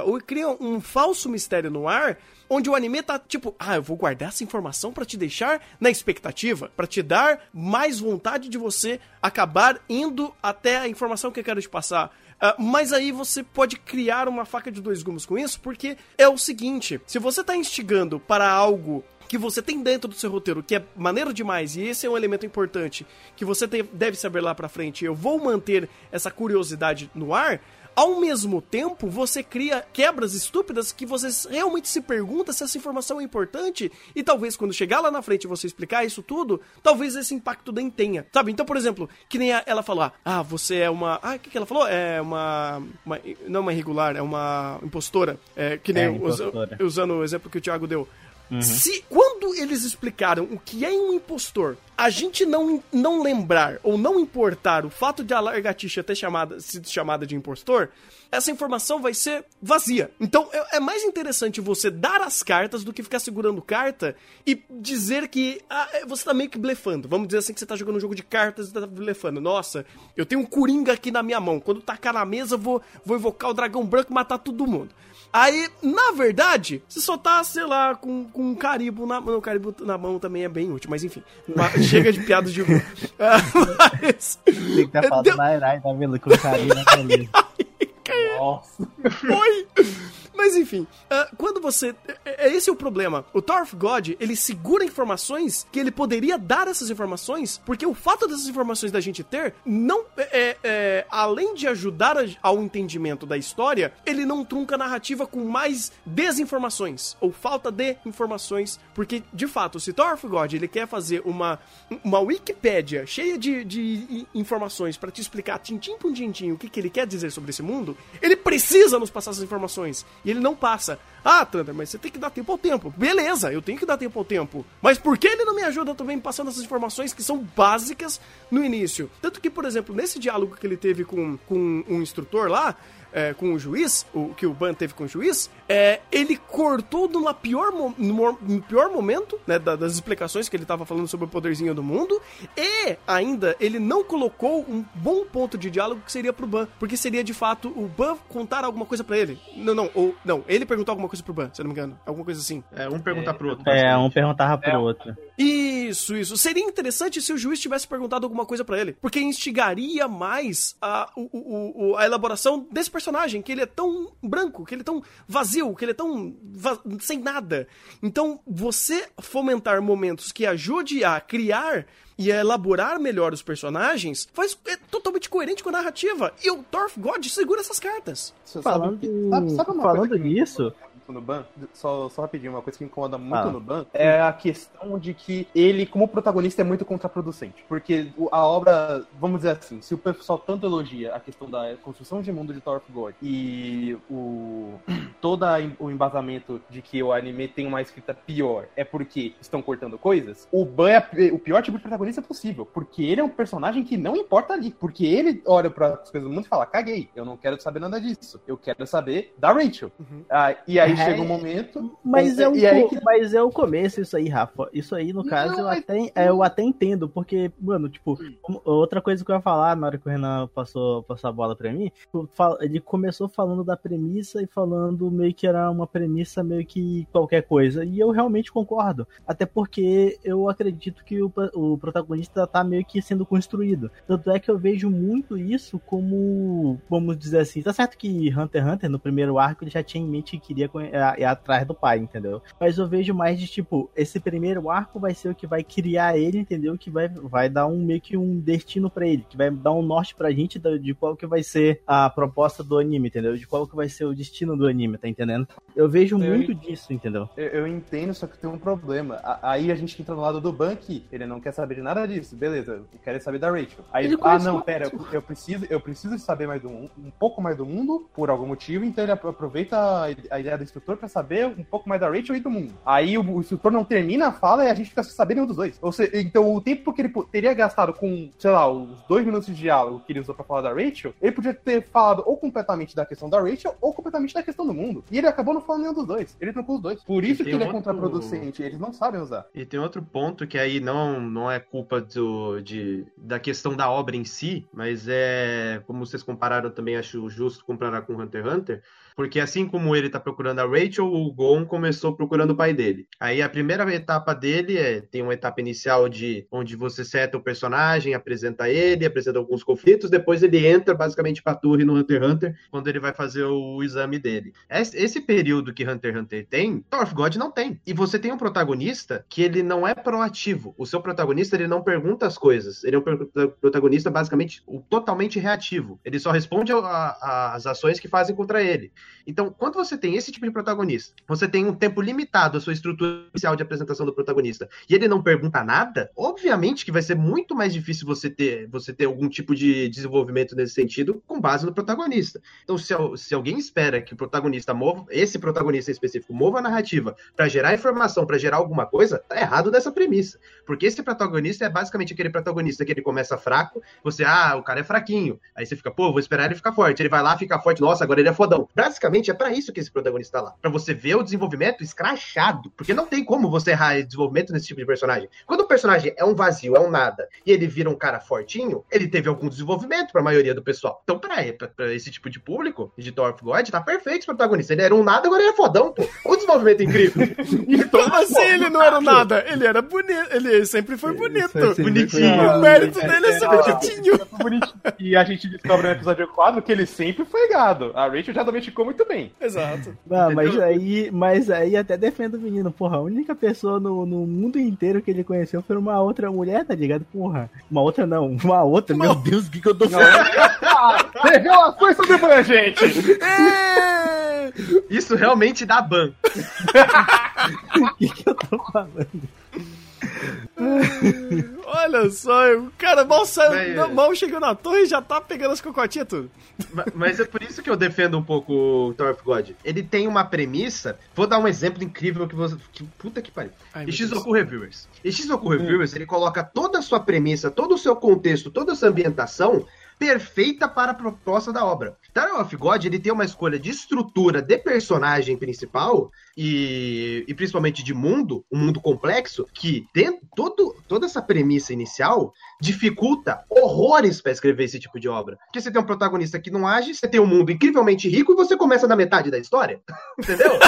ou cria um falso mistério no ar. Onde o anime tá tipo, ah, eu vou guardar essa informação pra te deixar na expectativa, pra te dar mais vontade de você acabar indo até a informação que eu quero te passar. Ah, mas aí você pode criar uma faca de dois gumes com isso, porque é o seguinte: se você tá instigando para algo que você tem dentro do seu roteiro, que é maneiro demais, e esse é um elemento importante que você deve saber lá pra frente, eu vou manter essa curiosidade no ar. Ao mesmo tempo, você cria quebras estúpidas que você realmente se pergunta se essa informação é importante e talvez quando chegar lá na frente e você explicar isso tudo, talvez esse impacto nem tenha. Sabe? Então, por exemplo, que nem a- ela falou, ah, você é uma... Ah, o que, que ela falou? É uma, uma- Não uma irregular, é uma impostora. É, que nem É, usa- impostora. usando o exemplo que o Thiago deu. Se quando eles explicaram o que é um impostor, a gente não, não lembrar ou não importar o fato de a Largatixa ter chamada, sido chamada de impostor, essa informação vai ser vazia. Então é, é mais interessante você dar as cartas do que ficar segurando carta e dizer que ah, é, você tá meio que blefando. Vamos dizer assim que você tá jogando um jogo de cartas e tá blefando. Nossa, eu tenho um coringa aqui na minha mão. Quando tacar na mesa, vou, vou invocar o dragão branco e matar todo mundo. Aí, na verdade, você só tá, sei lá, com, com um caribo na mão. O caribo na mão também é bem útil, mas enfim. Uma- chega de piadas de humor. Ah, mas, Tem que ter a foto Deu- da Erai, tá vendo? Com carinho na. Nossa. Oi! Mas enfim, ah, quando você. é- é- Esse é o problema. O Tower of God, ele segura informações que ele poderia dar essas informações, porque o fato dessas informações da gente ter, não. É, é, além de ajudar a- ao entendimento da história, ele não trunca a narrativa com mais desinformações, ou falta de informações, porque, de fato, se Tower of God ele quer fazer uma, uma Wikipédia cheia de, de informações pra te explicar tintim por tintim o que, que ele quer dizer sobre esse mundo, ele precisa nos passar essas informações. E ele não passa. Ah, Thunder, mas você tem que dar tempo ao tempo. Beleza, eu tenho que dar tempo ao tempo. Mas por que ele não me ajuda também passando essas informações que são básicas no início? Tanto que, por exemplo, nesse diálogo que ele teve com, com um instrutor lá, é, com o juiz, o que o Ban teve com o juiz, é, ele cortou numa pior mo- no, no pior momento, né, da- das explicações que ele tava falando sobre o poderzinho do mundo, e ainda ele não colocou um bom ponto de diálogo que seria pro Ban, porque seria de fato o Ban contar alguma coisa pra ele. Não, não, ou não, ele perguntar alguma coisa pro Ban, se eu não me engano, alguma coisa assim. É, um perguntar pro outro. É, um perguntava pro É. outro. Isso, isso. Seria interessante se o juiz tivesse perguntado alguma coisa pra ele, porque instigaria mais a, o- o- a elaboração desse personagem, que ele é tão branco, que ele é tão vazio, que ele é tão sem nada. Então, você fomentar momentos que ajude a criar e a elaborar melhor os personagens, faz é totalmente coerente com a narrativa. E o Dorf God segura essas cartas. Sabe- Falando, sabe- sabe uma falando coisa que no ban, só, só rapidinho, uma coisa que me incomoda muito Ah. no ban é a questão de que ele, como protagonista, é muito contraproducente. Porque a obra, vamos dizer assim, se o pessoal tanto elogia a questão da construção de mundo de Tower of God e o todo o embasamento de que o anime tem uma escrita pior é porque estão cortando coisas, o Ban é o pior tipo de protagonista possível. Porque ele é um personagem que não importa ali. Porque ele olha para as coisas do mundo e fala: caguei, eu não quero saber nada disso. Eu quero saber da Rachel. Ah, e aí É, chega um momento. Mas é, e co- que- mas é o começo isso aí, Rafa. Isso aí, no caso, eu, mas- até, é, eu até entendo, porque, mano, tipo, um- outra coisa que eu ia falar na hora que o Renan passou, passou a bola pra mim, tipo, ele começou falando da premissa e falando meio que era uma premissa meio que qualquer coisa. E eu realmente concordo. Até porque eu acredito que o, o protagonista tá meio que sendo construído. Tanto é que eu vejo muito isso como, vamos dizer assim, tá certo que Hunter x Hunter, no primeiro arco, ele já tinha em mente que queria conhe- é, ir atrás do pai, entendeu? Mas eu vejo mais de tipo, esse primeiro arco vai ser o que vai criar ele, entendeu? Que vai, vai dar um meio que um destino pra ele, que vai dar um norte pra gente de qual que vai ser a proposta do anime, entendeu? De qual que vai ser o destino do anime, tá entendendo? Eu vejo Eu muito disso, entendeu? Eu, eu entendo, só que tem um problema. A- Aí a gente entra no lado do Ban que ele não quer saber de nada disso. Beleza, eu quero saber da Rachel. Aí Ele ah, não, pera, eu, eu preciso, eu preciso saber mais do um pouco mais do mundo, por algum motivo, então ele apro- aproveita a, a ideia do instrutor pra saber um pouco mais da Rachel e do mundo. Aí o, o instrutor não termina a fala e a gente fica sem saber nenhum dos dois. Ou seja, então o tempo que ele teria gastado com, sei lá, os dois minutos de diálogo que ele usou pra falar da Rachel, ele podia ter falado ou completamente da questão da Rachel ou completamente da questão do mundo. E ele acabou não falando nenhum dos dois. Ele trocou os dois. Por isso que ele é outro- contraproducente. Eles não sabem usar. E tem outro ponto que aí não, não é culpa do, de, da questão da obra em si, mas é como vocês compararam também, acho justo comparar com Hunter x Hunter, porque assim como ele tá procurando a Rachel, o Gon começou procurando o pai dele. Aí a primeira etapa dele é tem uma etapa inicial de onde você seta o personagem, apresenta ele, apresenta alguns conflitos, depois ele entra basicamente pra torre no Hunter x Hunter, quando ele vai fazer o exame dele. Esse, período que Hunter x Hunter tem, of God não tem. E você tem um protagonista que ele não é proativo. O seu protagonista, ele não pergunta as coisas. Ele é um pro- protagonista basicamente totalmente reativo. Ele só responde às ações que fazem contra ele. Então, quando você tem esse tipo de protagonista, você tem um tempo limitado a sua estrutura inicial de apresentação do protagonista, e ele não pergunta nada, obviamente que vai ser muito mais difícil você ter, você ter algum tipo de desenvolvimento nesse sentido com base no protagonista. Então, se, se alguém espera que o protagonista mova, esse protagonista em específico, mova a narrativa para gerar informação, para gerar alguma coisa, tá errado dessa premissa. Porque esse protagonista é basicamente aquele protagonista que ele começa fraco, você, ah, o cara é fraquinho. Aí você fica, pô, vou esperar ele ficar forte. Ele vai lá, fica forte, nossa, agora ele é fodão. Basicamente é para isso que esse protagonista tá lá. Pra você ver o desenvolvimento escrachado. Porque não tem como você errar desenvolvimento nesse tipo de personagem. Quando o personagem é um vazio, é um nada, e ele vira um cara fortinho, ele teve algum desenvolvimento pra maioria do pessoal. Então, pra, pra, pra esse tipo de público, de Tower of God, tá perfeito esse protagonista. Ele era um nada, agora ele é fodão, pô. O desenvolvimento é incrível. Como assim ele não era nada? Ele era bonito. Ele sempre foi bonito. sempre Bonitinho. foi- O mérito É, dele é ser é, é, bonitinho. Bonitinho. E a gente descobre no episódio 4 que ele sempre foi gado. A Rachel já domesticou muito bem. Exato. Não, mas aí, mas aí até defendo o menino, porra. A única pessoa no, no mundo inteiro que ele conheceu foi uma outra mulher, tá ligado? Porra. Uma outra não, uma outra, meu Deus, o que, que eu tô falando? Revelações sobre Ban, gente! É! Isso realmente dá ban. O que, que eu tô falando? Olha só, o cara mal, saiu, Mas- não, mal chegou na torre e já tá pegando as cocotinhas tudo. Ma- Mas é por isso que eu defendo um pouco o Tower of God. Ele tem uma premissa. Vou dar um exemplo incrível que você. Que, puta que pariu. Ai, Reviewers. Ishizoku Reviewers, ele coloca toda a sua premissa, todo o seu contexto, toda a sua ambientação perfeita para a proposta da obra. Tower of God, ele tem uma escolha de estrutura de personagem principal e, e principalmente de mundo, um mundo complexo, que dentro, todo, toda essa premissa inicial dificulta horrores para escrever esse tipo de obra. Porque você tem um protagonista que não age, você tem um mundo incrivelmente rico e você começa na metade da história. Entendeu?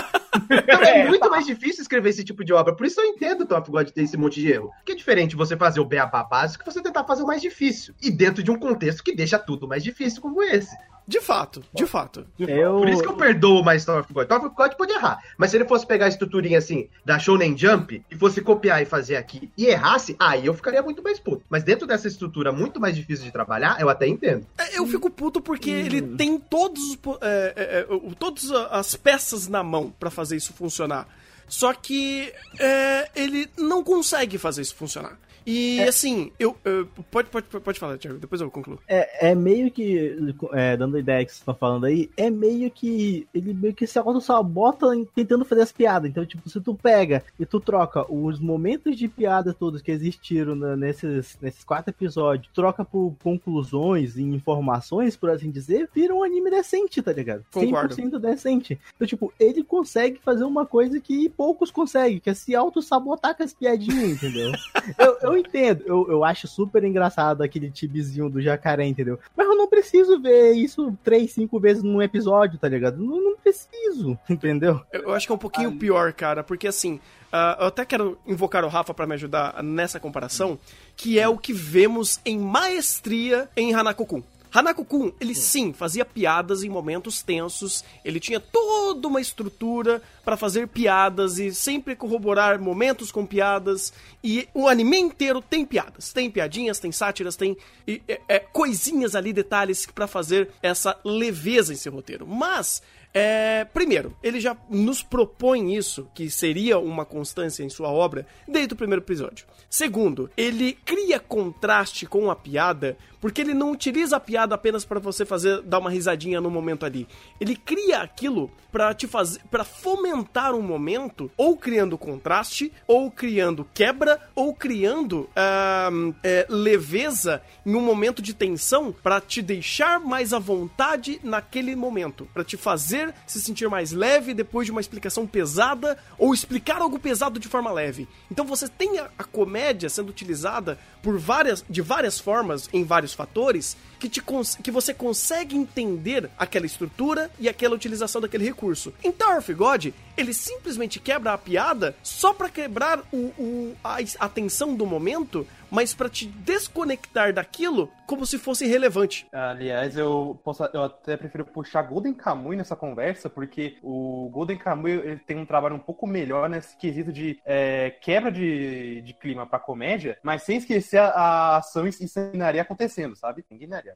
Então é muito mais difícil escrever esse tipo de obra. Por isso eu entendo o Top God ter esse monte de erro. Que é diferente você fazer o beabá básico que você tentar fazer o mais difícil. E dentro de um contexto que deixa tudo mais difícil como esse. De fato, de fato. Eu... Por isso que eu perdoo mais Tower of God. Tower of God pode errar. Mas se ele fosse pegar a estruturinha assim, da Shonen Jump, e fosse copiar e fazer aqui, e errasse, aí eu ficaria muito mais puto. Mas dentro dessa estrutura muito mais difícil de trabalhar, eu até entendo. É, Eu fico puto porque ele tem todos é, é, é, o- todas as peças na mão pra fazer isso funcionar. Só que é, ele não consegue fazer isso funcionar. E assim, eu. eu- pode, pode, pode falar, Thiago, depois eu concluo. É, é meio que, é, dando a ideia que vocês estão falando aí, é meio que ele meio que se auto-sabota em- tentando fazer as piadas. Então, tipo, se tu pega e tu troca os momentos de piada todos que existiram nesses, nesses quatro episódios, troca por conclusões e informações, por assim dizer, vira um anime decente, tá ligado? Concordo. 100% decente. Então, tipo, ele consegue fazer uma coisa que poucos conseguem, que é se auto-sabotar com as piadinhas, entendeu? eu, eu entendo, eu, eu acho super engraçado aquele tibizinho do jacaré, entendeu? Mas eu não preciso ver isso três, cinco vezes num episódio, tá ligado? Não, não preciso, entendeu? Eu, eu acho que é um pouquinho pior, cara, porque assim, ah, eu até quero invocar o Rafa pra me ajudar nessa comparação, que é o que vemos em maestria em Hanako-kun. Hanako-kun, ele sim fazia piadas em momentos tensos, ele tinha toda uma estrutura pra fazer piadas e sempre corroborar momentos com piadas, e o anime inteiro tem piadas, tem piadinhas, tem sátiras, tem e, é, é, coisinhas ali, detalhes pra fazer essa leveza em seu roteiro. Mas é, primeiro, ele já nos propõe isso, que seria uma constância em sua obra, desde o primeiro episódio. Segundo, ele cria contraste com a piada, porque ele não utiliza a piada apenas para você fazer dar uma risadinha no momento ali. Ele cria aquilo para te fazer, para fomentar um momento, ou criando contraste, ou criando quebra, ou criando ah, é, leveza em um momento de tensão para te deixar mais à vontade naquele momento, para te fazer se sentir mais leve depois de uma explicação pesada ou explicar algo pesado de forma leve. Então você tem a, a comédia sendo utilizada por várias, de várias formas em vários fatores que, te que você consegue entender aquela estrutura e aquela utilização daquele recurso. Em Tower of God, ele simplesmente quebra a piada só pra quebrar o, o- a, a tensão do momento, mas pra te desconectar daquilo como se fosse irrelevante. Aliás, eu, posso, eu até prefiro puxar Golden Kamuy nessa conversa, porque o Golden Kamuy ele tem um trabalho um pouco melhor nesse quesito de é, quebra de, de clima pra comédia, mas sem esquecer a, a ação e cenaria acontecendo, sabe?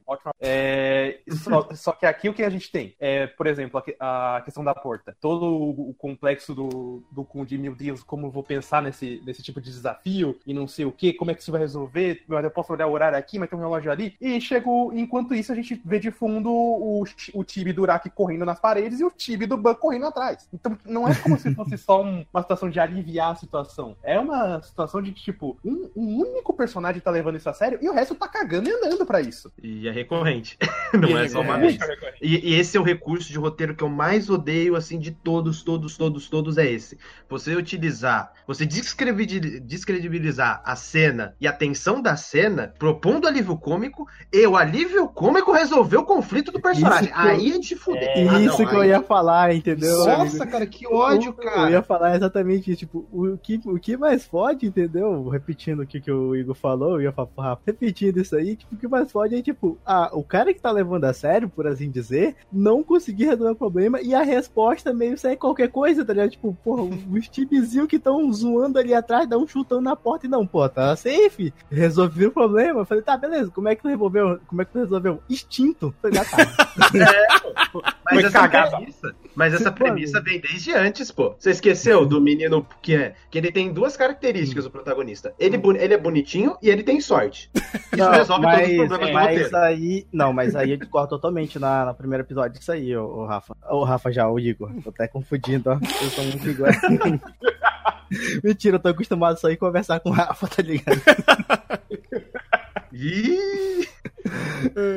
Ótima. É, só, só que aqui o que a gente tem? É, por exemplo, a, a questão da porta. Todo o, complexo do, do Kundi, meu Deus, como vou pensar nesse, nesse tipo de desafio e não sei o que, como é que isso vai resolver? Eu posso olhar o horário aqui, mas tem um relógio ali. E chego, enquanto isso, a gente vê de fundo o, o time do Uraki correndo nas paredes e o time do Ban correndo atrás. Então não é como se fosse só um- uma situação de aliviar a situação. É uma situação de tipo, um, um único personagem tá levando isso a sério e o resto tá cagando e andando pra isso. E é recorrente. Não é só uma vez. E, e esse é o recurso de roteiro que eu mais odeio, assim, de todos, todos, todos, todos, é esse. Você utilizar, você descredibilizar a cena e a tensão da cena, propondo alívio cômico, e o alívio cômico resolver o conflito do personagem. Isso que eu- Aí é de fuder. E Ah, isso não, que eu aí- ia falar, entendeu? Nossa, cara, que ódio, Eu ia cara. falar exatamente isso, tipo, o que, o que mais fode, entendeu? Repetindo o que, que o Igor falou, eu ia falar, repetindo isso aí, tipo, o que mais fode é, tipo, ah, o cara que tá levando a sério, por assim dizer, não conseguir resolver o problema e a resposta meio sai qualquer coisa, tá ligado? Tipo, porra, os timezinhos que estão zoando ali atrás, dá um chutão na porta e não, pô, tá safe, resolvi o problema. Eu falei, tá, beleza, como é que tu resolveu? Como é que tu resolveu? Extinto. Eu falei, ah, tá. Mas Foi essa cagada. premissa, mas essa premissa vem desde antes, pô. Você esqueceu do menino que é que ele tem duas características, o protagonista. Ele, bu- ele é bonitinho e ele tem sorte. Isso Não, resolve mas, todos os problemas do mas roteiro. aí. Não, mas aí eu discordo totalmente na, no primeiro episódio disso aí, ô Rafa. Ô Rafa já, o Igor. Tô até confundindo, ó. Eu sou muito igual. Mentira, eu tô acostumado só a ir conversar com o Rafa, tá ligado? Ih,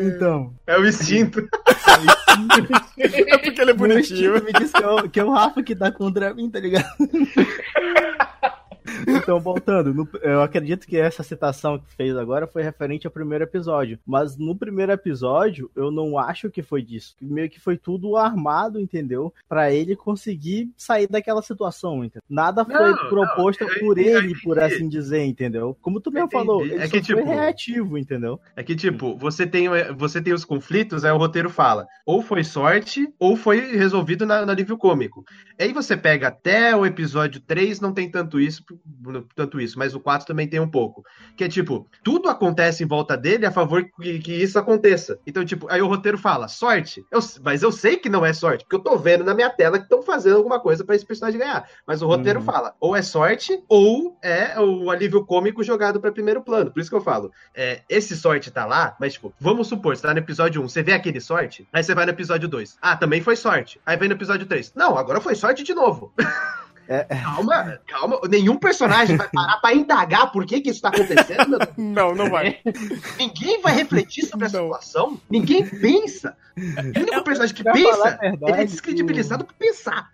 Então. é o instinto. É porque ele é bonitinho. instinto me diz que é, o, que é o Rafa que tá contra mim, tá ligado? Então, voltando, no- eu acredito que essa citação que fez agora foi referente ao primeiro episódio. Mas no primeiro episódio, eu não acho que foi disso. Meio que foi tudo armado, entendeu? Pra ele conseguir sair daquela situação, entendeu? Nada foi Não, proposto não, por ele, por assim dizer, entendeu? Como tu mesmo falou, ele É que, foi tipo, reativo, entendeu? É que, tipo, você tem, você tem os conflitos, aí o roteiro fala, ou foi sorte, ou foi resolvido na, no alívio cômico. Aí você pega até o episódio 3, não tem tanto isso, tanto isso, mas o 4 também tem um pouco. Que é tipo, tudo acontece em volta dele a favor que, que isso aconteça. Então, tipo, aí o roteiro fala, sorte. Eu, mas eu sei que não é sorte, porque eu tô vendo na minha tela que estão fazendo alguma coisa pra esse personagem ganhar. Mas o roteiro Uhum. fala, ou é sorte, ou é o alívio cômico jogado pra primeiro plano. Por isso que eu falo, é, esse sorte tá lá, mas, tipo, vamos supor, você tá no episódio 1, você vê aquele sorte, aí você vai no episódio 2. Ah, também foi sorte. Aí vem no episódio 3. Não, agora foi sorte de novo. É, Calma, calma. Nenhum personagem vai parar pra indagar por que, que isso tá acontecendo, meu Deus. Não, não vai. Ninguém vai refletir sobre a Não. situação. Ninguém pensa. O único personagem que pensa, ele é descredibilizado por pensar.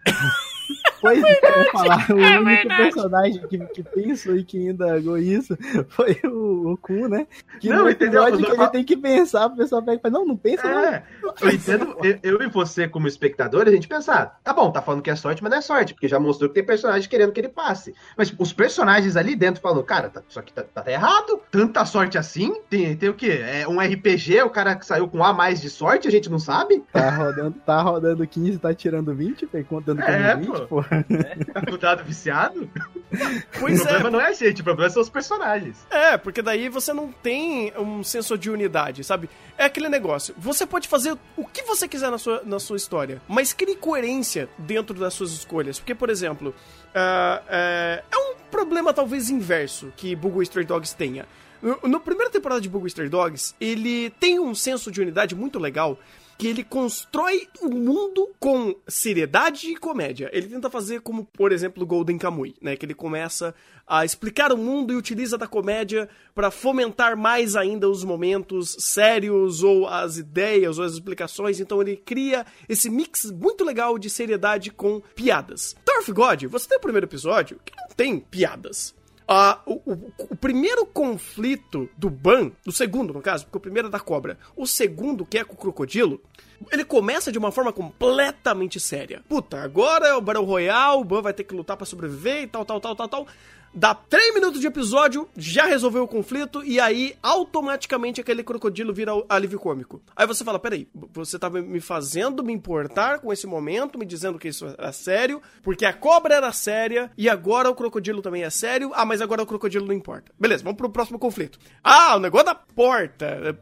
Pois é, eu ia falar, o É único verdade. personagem que, que pensou e que indagou isso foi o, o Kun, né? Que Não, no entendeu? que Não, ele tem que pensar, o pessoal pega e fala, não, não pensa não. É, eu entendo, eu, eu e você, como espectador, a gente pensar, tá bom, tá falando que é sorte, mas não é sorte, porque já mostrou que tem personagem querendo que ele passe. Mas os personagens ali dentro falam, cara, tá, isso aqui tá, tá errado, tanta sorte assim, tem, tem o quê? É um RPG, o cara que saiu com A mais de sorte, a gente não sabe? Tá rodando, tá rodando 15, tá tirando 20, pô, contando como É, 20, pô. Pô. Tá com dado viciado? Pois o é, problema não é a gente, o problema são os personagens. É, porque daí você não tem um senso de unidade, sabe? É aquele negócio. Você pode fazer o que você quiser na sua, na sua história, mas crie coerência dentro das suas escolhas. Porque, por exemplo, ah, é, é um problema talvez inverso que Bugo Stray Dogs tenha. No, no primeira temporada de Bugo Stray Dogs, ele tem um senso de unidade muito legal que ele constrói o mundo com seriedade e comédia. Ele tenta fazer como, por exemplo, Golden Kamuy, né? Que ele começa a explicar o mundo e utiliza da comédia para fomentar mais ainda os momentos sérios ou as ideias ou as explicações. Então ele cria esse mix muito legal de seriedade com piadas. Of God, você tem o primeiro episódio que não tem piadas. O, o- o primeiro conflito do Ban, do segundo, no caso, porque o primeiro é da cobra, o segundo, que é com o crocodilo, ele começa de uma forma completamente séria. Puta, agora é o Battle Royale, o Ban vai ter que lutar pra sobreviver e tal, tal, tal, tal, tal. Dá 3 minutos de episódio, já resolveu o conflito, e aí automaticamente aquele crocodilo vira alívio cômico. Aí você fala: peraí, você tá me fazendo me importar com esse momento, me dizendo que isso era sério, porque a cobra era séria e agora o crocodilo também é sério. Ah, mas agora o crocodilo não importa. Beleza, vamos pro próximo conflito. Ah, o negócio da porta.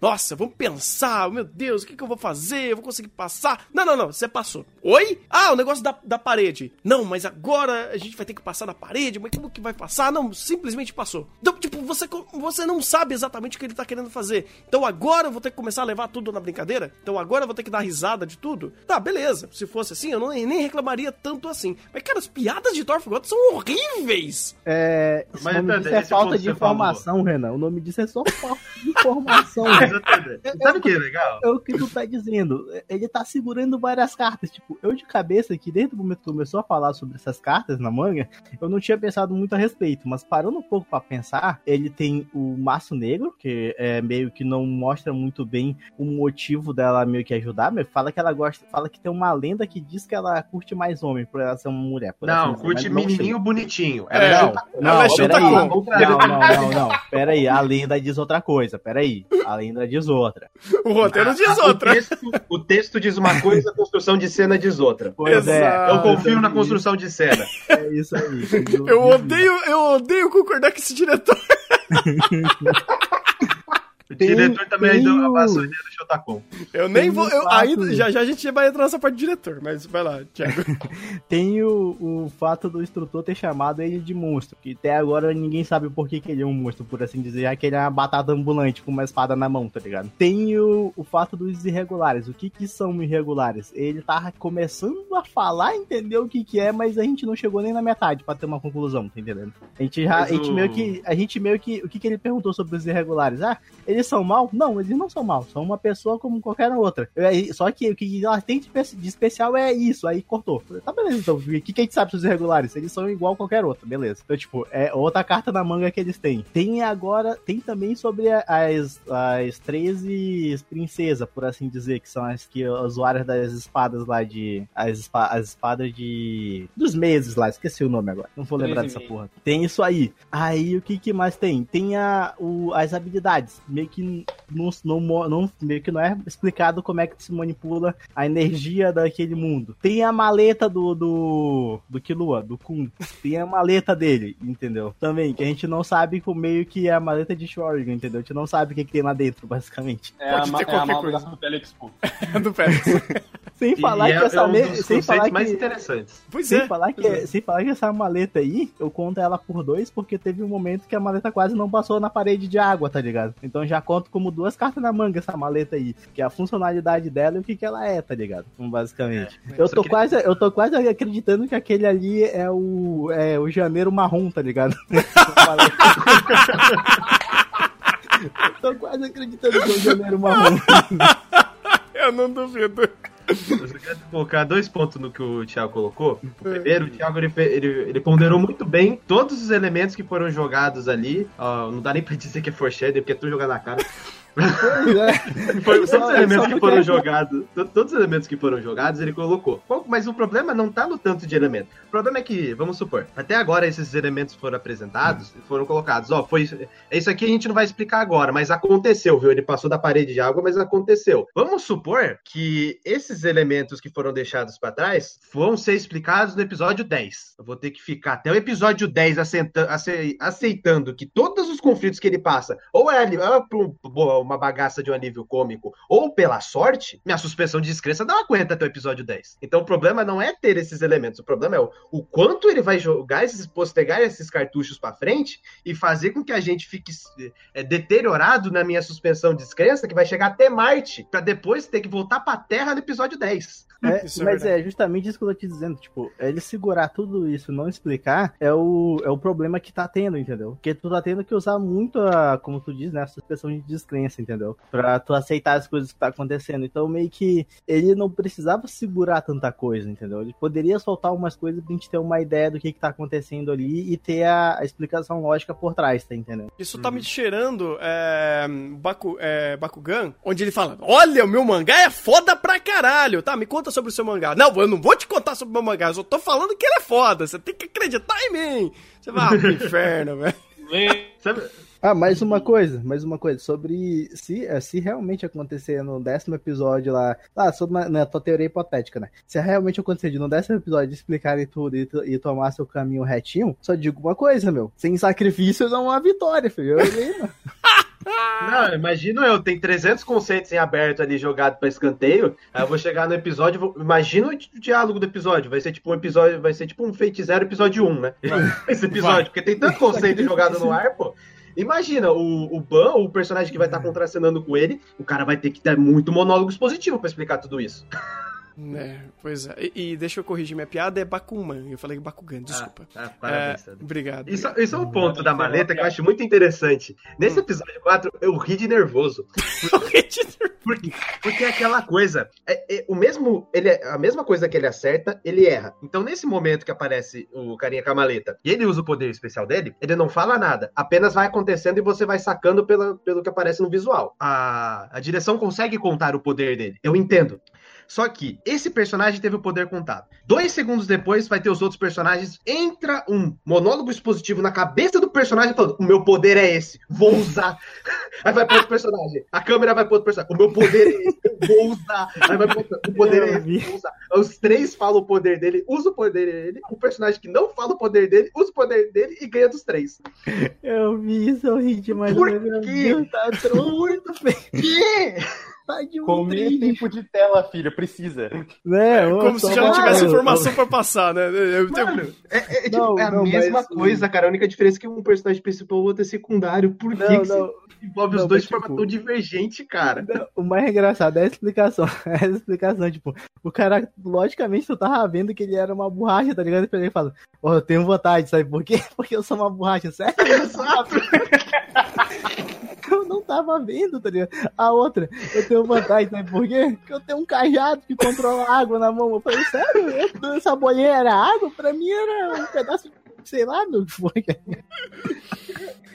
Nossa, vamos pensar, meu Deus, o que, que eu vou fazer? Eu vou conseguir passar? Não, não, não, você passou. Oi? Ah, o negócio da, da parede. Não, mas agora a gente vai ter que passar na parede, mas como que vai passar? Não, simplesmente passou. Então, tipo, você, você não sabe exatamente o que ele tá querendo fazer. Então agora eu vou ter que começar a levar tudo na brincadeira? Então agora eu vou ter que dar risada de tudo? Tá, beleza. Se fosse assim, eu não, nem reclamaria tanto assim. Mas, cara, as piadas de Thor God são horríveis. É, o Mas, nome Tanda, disso é esse falta de você falou. informação, Renan. O nome disso é só falta de informação. Mas, Sabe o que é legal? É o que tu tá dizendo. Ele tá segurando várias cartas. Tipo, eu de cabeça que desde o momento que começou a falar sobre essas cartas na manga, eu não tinha pensado muito a respeito. Mas parando um pouco pra pensar, ele tem o Maço Negro, que é meio que não mostra muito bem o motivo dela meio que ajudar. Mas fala que ela gosta. Fala que tem uma lenda que diz que ela curte mais homem por ela ser uma mulher. por Não, assim curte não menininho bonitinho. É, Ela Não, chuta- não, peraí. como? Não, não, não, não. Peraí, a lenda diz outra coisa. Peraí. A lenda diz outra. O roteiro diz Ah, outra. O texto, o texto diz uma coisa, a construção de cena diz outra. Pois é. Exato. Eu confio na construção de cena. É isso aí. Eu odeio, eu odeio concordar com esse diretor. O diretor também tem deu o- a vassoura do Shotacon. Eu nem Tem vou. Eu, fato- ainda, já já a gente vai entrar nessa parte do diretor, mas vai lá, Thiago. Tem o, o fato do instrutor ter chamado ele de monstro, que até agora ninguém sabe por que, que ele é um monstro, por assim dizer, já que ele é uma batata ambulante com uma espada na mão, tá ligado? Tem o, o fato dos irregulares. O que que são irregulares? Ele tá começando a falar, entender o que que é, mas a gente não chegou nem na metade pra ter uma conclusão, tá entendendo? A gente já, Mas a gente o- meio que, a gente meio que, o que que ele perguntou sobre os irregulares? Ah, ele eles são mal? Não, eles não são mal. São uma pessoa como qualquer outra. Eu- Só que o que ela tem de de especial é isso. Aí cortou. Falei, Tá beleza, então. O que, que a gente sabe sobre os irregulares? Eles são igual a qualquer outro, beleza. Então, tipo, é outra carta na manga que eles têm. Tem agora, tem também sobre as, as 13 princesas, por assim dizer, que são as que usuárias das espadas lá de. As, as espadas de. dos meses lá, esqueci o nome agora. Não vou lembrar dessa porra. Tem isso aí. Aí o que, que mais tem? Tem a, o- as habilidades. Meio que não, não, não- meio que não é explicado como é que se manipula a energia daquele mundo. Tem a maleta do do, do Killua, do Kun. Tem a maleta dele, entendeu? Também, que a gente não sabe como meio que é a maleta de Shuriken, entendeu? A gente não sabe o que, que tem lá dentro, basicamente. É Pode a, ter é qualquer coisa. do Félix Poo. do Félix. Sem falar e que é, essa é um me- dos sem falar conceitos que mais interessantes. Pois Sem, é. falar que, sem falar que essa maleta aí, eu conto ela por dois, porque teve um momento que a maleta quase não passou na parede de água, tá ligado? Então já conto como duas cartas na manga essa maleta aí. Que é a funcionalidade dela e o que, que ela é, tá ligado? Então, Basicamente. eu, só tô que- quase, eu tô quase acreditando que aquele ali é o, é o janeiro marrom, tá ligado? eu tô quase acreditando que é o janeiro marrom. Eu não duvido. Eu só quero colocar dois pontos no que o Thiago colocou. O primeiro, o Thiago ele, ele, ele ponderou muito bem todos os elementos que foram jogados ali. Ó, não dá nem pra dizer que é foreshadow, porque é tudo jogado na cara. Pois é. Foi, todos só- os ele elementos que foram jogados, to- todos os elementos que foram jogados, ele colocou. Mas o problema não tá no tanto de elemento. O problema é que, vamos supor, até agora esses elementos foram apresentados, foram colocados. Ó, foi é isso aqui a gente não vai explicar agora, mas aconteceu, viu? Ele passou da parede de água, mas aconteceu. Vamos supor que esses elementos que foram deixados pra trás vão ser explicados no episódio 10. Eu vou ter que ficar até o episódio 10 aceita- ace- aceitando que todos os conflitos que ele passa, ou é, é um- boa, uma bagaça de um alívio cômico, ou pela sorte, minha suspensão de descrença não aguenta até o episódio 10. Então o problema não é ter esses elementos, o problema é o, o quanto ele vai jogar esses, postergar esses cartuchos pra frente e fazer com que a gente fique é, deteriorado na minha suspensão de descrença, que vai chegar até Marte, pra depois ter que voltar pra Terra no episódio 10. É, Isso é mas verdade. é justamente isso que eu tô te dizendo, tipo, ele segurar tudo isso e não explicar é o, é o problema que tá tendo, entendeu? Porque tu tá tendo que usar muito a, como tu diz, né, a suspensão de descrença, entendeu? Pra tu aceitar as coisas que tá acontecendo. Então, meio que ele não precisava segurar tanta coisa, entendeu? Ele poderia soltar umas coisas pra gente ter uma ideia do que que tá acontecendo ali e ter a, a explicação lógica por trás, tá entendendo? Isso tá me cheirando é, Baku, é, Bakugan, onde ele fala: Olha, o meu mangá é foda pra caralho. Tá, me conta sobre o seu mangá. Não, eu não vou te contar sobre o meu mangá, eu só tô falando que ele é foda. Você tem que acreditar em mim. Você vai ah, pro inferno, velho. Sabe? Ah, mais uma coisa, mais uma coisa, sobre se, eh, se realmente acontecer no décimo episódio lá, ah, sobre uma, na tua teoria hipotética, né? Se realmente acontecer de no décimo episódio explicarem tudo e, e tomar seu caminho retinho, só digo uma coisa, meu, sem sacrifício não há vitória, filho. Eu, hein, mano? Não, imagino eu, tem 300 conceitos em aberto ali jogado pra escanteio. Aí eu vou chegar no episódio, vou... imagina o di- diálogo do episódio. Vai ser tipo um episódio, vai ser tipo um Fate Zero episódio 1, né? Esse episódio, porque tem tanto conceito jogado no ar, pô. Imagina, o, o Ban, o personagem que vai estar contracenando com ele, o cara vai ter que ter muito monólogo expositivo pra explicar tudo isso. É, pois é. E, e deixa eu corrigir minha piada, é Bakuman. Eu falei Bakugan, desculpa. Ah, É, parabéns, Sandro. obrigado. Isso, isso é um ponto da maleta que eu acho muito interessante. Nesse episódio 4, eu ri de nervoso. Porque, porque é aquela coisa. É, é, o mesmo, ele é- a mesma coisa que ele acerta, ele erra. Então, nesse momento que aparece o carinha com a maleta e ele usa o poder especial dele, ele não fala nada. Apenas vai acontecendo e você vai sacando pela, pelo que aparece no visual. A, a direção consegue contar o poder dele. Eu entendo. Só que esse personagem teve o poder contado. Dois segundos depois vai ter os outros personagens. Entra um monólogo expositivo na cabeça do personagem falando: O meu poder é esse, vou usar. Aí vai pro outro personagem. A câmera vai pro outro personagem. O meu poder é esse, eu vou usar. Aí vai pro outro. O poder é esse, eu vou usar. Os três falam o poder dele, usa o poder dele. O personagem que não fala o poder dele, usa o poder dele e ganha dos três. Eu vi isso, eu ri demais. Por quê? Tá muito feio. Que? Tá de um Comer tempo de tela, filho, precisa. Né? eu Como se já não tivesse informação pra passar, né? Eu tenho- Mano, é, é, tipo, Não, é a não, mesma mas- coisa, cara. A única diferença é que um personagem principal e o outro é secundário. Por que, Não, que não. você envolve os Não, dois mas, de forma tipo- tão divergente, cara? Não, O mais engraçado é a explicação. É a explicação, tipo, o cara, logicamente, tu tava vendo que ele era uma borracha, tá ligado? E ele fala, ó, eu tenho vontade, sabe por quê? Porque eu sou uma borracha, sério? Exato. Eu não tava vendo, tá ligado? A outra, eu tenho vantagem, sabe por quê? Porque eu tenho um cajado que controla a água na mão. Eu falei, sério? Eu- Essa bolinha era água? Pra mim era um pedaço de, sei lá, meu, que foi.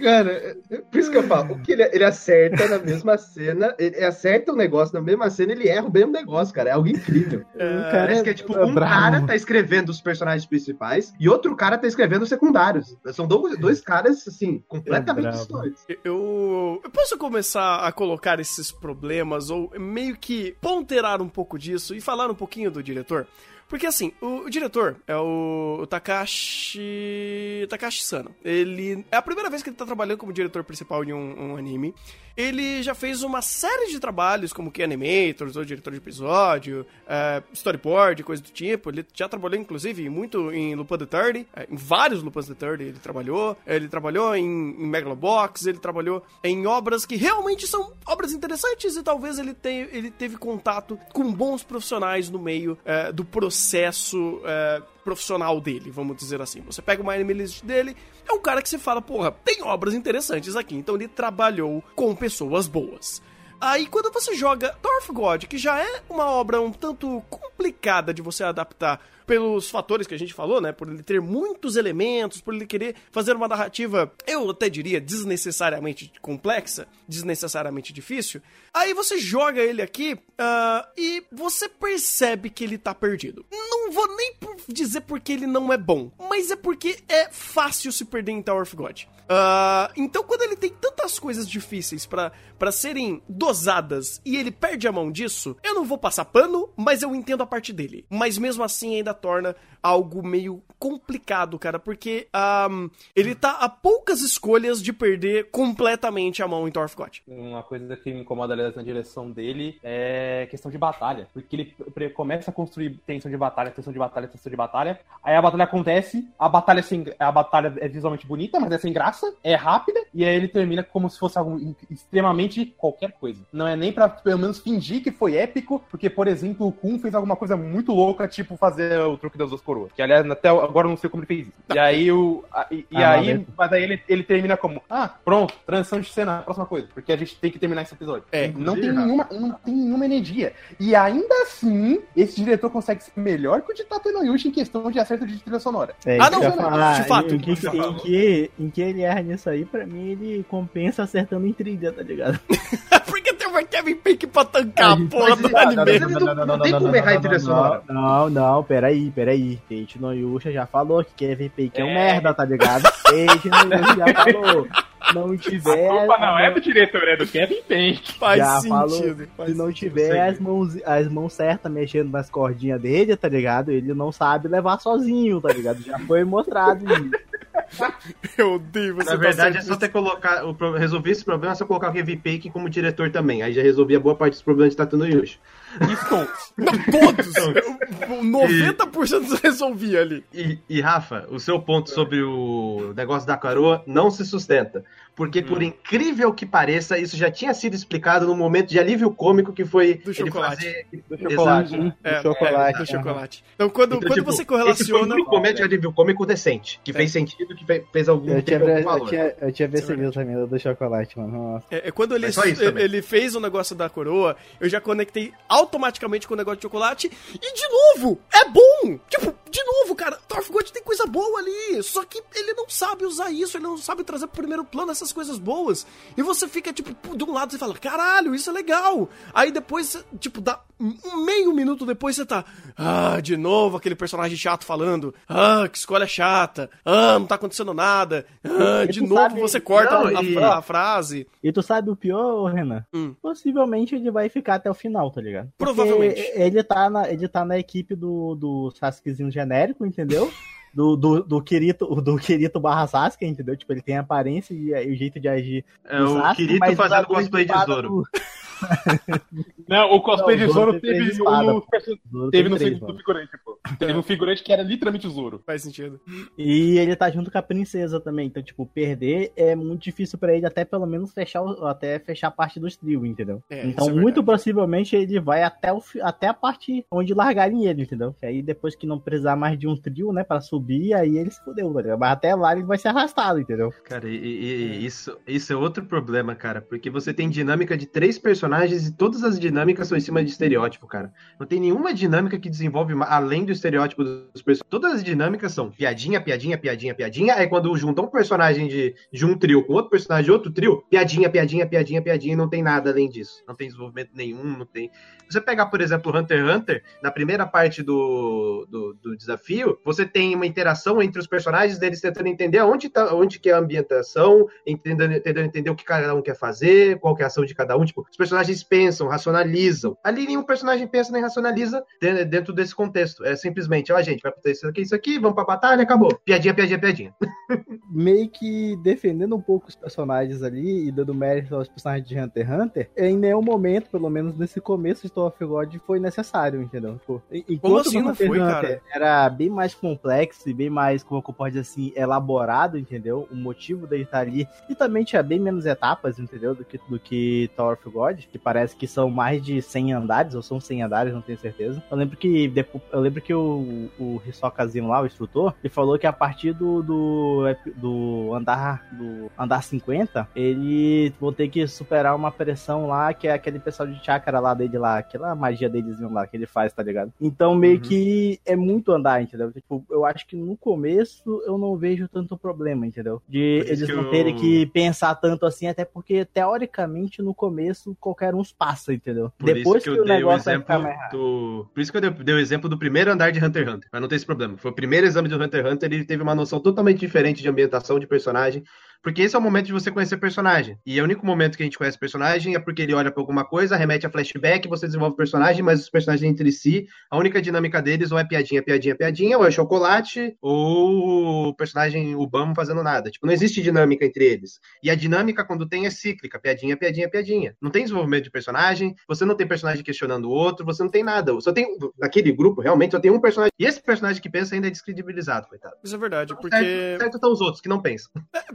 Cara, é- é por isso que eu falo, o que ele, ele acerta na mesma cena, ele acerta o negócio na mesma cena, ele erra o mesmo negócio, cara. É algo incrível. Cara Parece que é tipo, é um bravo. cara tá escrevendo os personagens principais e outro cara tá escrevendo os secundários. São dois, dois caras, assim, completamente bravo. distantes. Eu, eu posso começar a colocar esses problemas ou meio que ponderar um pouco disso e falar um pouquinho do diretor? Porque assim, o, o diretor é o, o Takashi. Takashi Sano. Ele. É a primeira vez que ele tá trabalhando como diretor principal de um, um anime. Ele já fez uma série de trabalhos, como que Animators, ou diretor de episódio, é, storyboard, coisa do tipo. Ele já trabalhou, inclusive, muito em Lupin the 30, é, em vários Lupin the 30 ele trabalhou. Ele trabalhou em, em Megalobox, ele trabalhou em obras que realmente são obras interessantes e talvez ele, tenha, ele teve contato com bons profissionais no meio é, do processo é, profissional dele, vamos dizer assim. Você pega uma anime list dele, é um cara que você fala, porra, tem obras interessantes aqui. Então ele trabalhou com pessoas boas. Aí quando você joga Dwarf God, que já é uma obra um tanto complicada de você adaptar pelos fatores que a gente falou, né? Por ele ter muitos elementos, por ele querer fazer uma narrativa, eu até diria, desnecessariamente complexa, desnecessariamente difícil. Aí você joga ele aqui ah, e você percebe que ele tá perdido. Não vou nem dizer porque ele não é bom, mas é porque é fácil se perder em Tower of God. Ah, então, quando ele tem tantas coisas difíceis pra serem dosadas e ele perde a mão disso, eu não vou passar pano, mas eu entendo a parte dele. Mas mesmo assim ainda torna algo meio complicado, cara, porque ahm, ele tá a poucas escolhas de perder completamente a mão em God. Uma coisa que me incomoda, aliás, na direção dele é questão de batalha. Porque ele começa a construir tensão de batalha, tensão de batalha, tensão de batalha. Aí a batalha acontece, a batalha, é sem, a batalha é visualmente bonita, mas é sem graça, é rápida, e aí ele termina como se fosse algo extremamente qualquer coisa. Não é nem pra, pelo menos, fingir que foi épico, porque, por exemplo, o Kun fez alguma coisa muito louca, tipo fazer o truque das duas coroas. Que, aliás, até agora eu não sei como ele fez isso. E aí, o, a- e, e Ah, aí valeu. mas aí ele, ele termina como, ah, pronto, transição de cena, próxima coisa. Porque a gente tem que terminar esse episódio. É, não tem, nenhuma, não tem nenhuma energia. E ainda assim, esse diretor consegue ser melhor que o de Tato no Yushi em questão de acerto de trilha sonora. É, Ah, não, eu ia de falar. fato, Em que, em, que, em que ele erra nisso aí, pra mim, ele compensa acertando em trilha, tá ligado? porque tem uma Kevin Bacon pra tancar a porra do anime. não, não, não, não tem como errar em trilha sonora. Não, não, peraí, peraí. Teiichi no Yusha já falou que Kevin Bacon é um É. merda, tá ligado? Teiichi no Yusha já falou. Não tiver. do diretor, é do Kevin Page. Faz Já sentido. faz Se não sentido. tiver as mãos, as mãos certas mexendo nas cordinhas dele, tá ligado? Ele não sabe levar sozinho, tá ligado? Já foi mostrado isso. Meu Deus, você Na tá verdade, é sendo- só ter colocar. O, pro- resolver esse problema é só colocar o Kevin Bacon como diretor também. Aí já resolvia boa parte dos problemas de Tatano Yushi. Isso, Não, todos! O 90% resolvia ali. E, e, Rafa, o seu ponto sobre o negócio da coroa não se sustenta. Porque, por incrível que pareça, isso já tinha sido explicado no momento de alívio cômico que foi Do ele chocolate. fazer. do chocolate. Exato. É, Do chocolate. do chocolate. Então, quando, Então, quando tipo, você Esse foi o correlaciona. único momento de alívio cômico decente. Que É. fez sentido, que fe- fez algum, Eu tinha, algum eu valor. tinha, eu tinha Isso é percebido também do chocolate, mano. Nossa. É, é quando ele, também. ele fez o negócio da coroa, eu já conectei automaticamente com o negócio de chocolate. E de novo, é bom! Tipo, de novo, cara, Torfgood tem coisa boa ali. Só que ele não sabe usar isso, ele não sabe trazer pro primeiro plano essas coisas boas. E você fica, tipo, de um lado você fala, caralho, isso é legal. Aí depois, tipo, dá um meio minuto depois você tá, ah, de novo aquele personagem chato falando, ah, que escolha chata, ah, não tá acontecendo nada, ah, de novo sabe- você corta Não, a, e- a- a frase. E tu sabe o pior, Renan? Hum. Possivelmente ele vai ficar até o final, tá ligado? Porque Provavelmente. Ele tá na, ele tá na equipe do, do Sasukezinho genérico, entendeu? Do, do, do Kirito, do Kirito barra Sasuke, entendeu? Tipo, ele tem a aparência e, e o jeito de agir É o Sasuke, Kirito fazendo cosplay de espada Zoro. do- Não, o cosplay Não, de Zoro teve no, Zoro teve no segundo mano. figurante, pô. Teve um figurante que era literalmente o Zoro. Faz sentido. E ele tá junto com a princesa também. Então, tipo, perder é muito difícil pra ele até pelo menos fechar, o- até fechar a parte dos trios, entendeu? É, então, é muito possivelmente ele vai até, o, até a parte onde largarem ele, entendeu? Que aí depois que não precisar mais de um trio, né, pra subir, aí ele se fudeu, tá ligado? Mas até lá ele vai ser arrastado, entendeu? Cara, e, e- e isso, isso é outro problema, cara, porque você tem dinâmica de três personagens e todas as dinâmicas são em cima de estereótipo, cara. Não tem nenhuma dinâmica que desenvolve além do estereótipo dos personagens. Todas as dinâmicas são piadinha, piadinha, piadinha, piadinha. Aí quando juntam um personagem de, de um trio com outro personagem de outro trio, piadinha, piadinha, piadinha, piadinha, e não tem nada além disso. Não tem desenvolvimento nenhum, não tem. Você pegar, por exemplo, Hunter x Hunter, na primeira parte do, do, do desafio, você tem uma interação entre os personagens deles tentando entender onde, tá, onde que é a ambientação, tentando entender o que cada um quer fazer, qual que é a ação de cada um. Tipo, os personagens pensam, racionalizam. Ali nenhum personagem pensa nem racionaliza de- dentro desse contexto. É simplesmente, ó, gente, vai acontecer isso aqui, isso aqui, vamos pra batalha, acabou. Piadinha, piadinha, piadinha. meio que defendendo um pouco os personagens ali e dando mérito aos personagens de Hunter x Hunter, em nenhum momento, pelo menos nesse começo de Tower of God, foi necessário, entendeu? Tipo, en- enquanto assim não Hunter foi, Hunter cara? era bem mais complexo e bem mais, como eu posso dizer assim, elaborado, entendeu? O motivo dele estar ali. E também tinha bem menos etapas, entendeu? Do que, do que Tower of God, que parece que são mais de 100 andares, ou são 100 andares, não tenho certeza. Eu lembro que depois, eu lembro que o, o Hisokazinho lá, o instrutor, ele falou que a partir do, do, do andar do andar 50, ele vão ter que superar uma pressão lá, que é aquele pessoal de chakra lá dele lá, aquela magia deles lá que ele faz, tá ligado? Então meio Uhum. que é muito andar, entendeu? Tipo, eu acho que no começo eu não vejo tanto problema, entendeu? De eles não eu- terem que pensar tanto assim, até porque teoricamente no começo qualquer um passa, entendeu? Por Depois isso que, que eu o dei o exemplo ficar mais rápido. do. Por isso que eu dei, dei o exemplo do primeiro andar de Hunter x Hunter, pra não ter esse problema. Foi o primeiro exame do Hunter x Hunter, ele teve uma noção totalmente diferente de ambientação de personagem. Porque esse é o momento de você conhecer personagem. E é o único momento que a gente conhece personagem é porque ele olha pra alguma coisa, remete a flashback, você desenvolve o personagem, mas os personagens entre si, a única dinâmica deles ou é piadinha, piadinha, piadinha, ou é chocolate, ou o personagem, o Bamo fazendo nada. Tipo, não existe dinâmica entre eles. E a dinâmica, quando tem, é cíclica. Piadinha, piadinha, piadinha. Não tem desenvolvimento de personagem, você não tem personagem questionando o outro, você não tem nada. Só tem, naquele grupo, realmente, só tem um personagem. E esse personagem que pensa ainda é descredibilizado, coitado. Isso é verdade, porque... Certo, certo estão os outros que não pensam.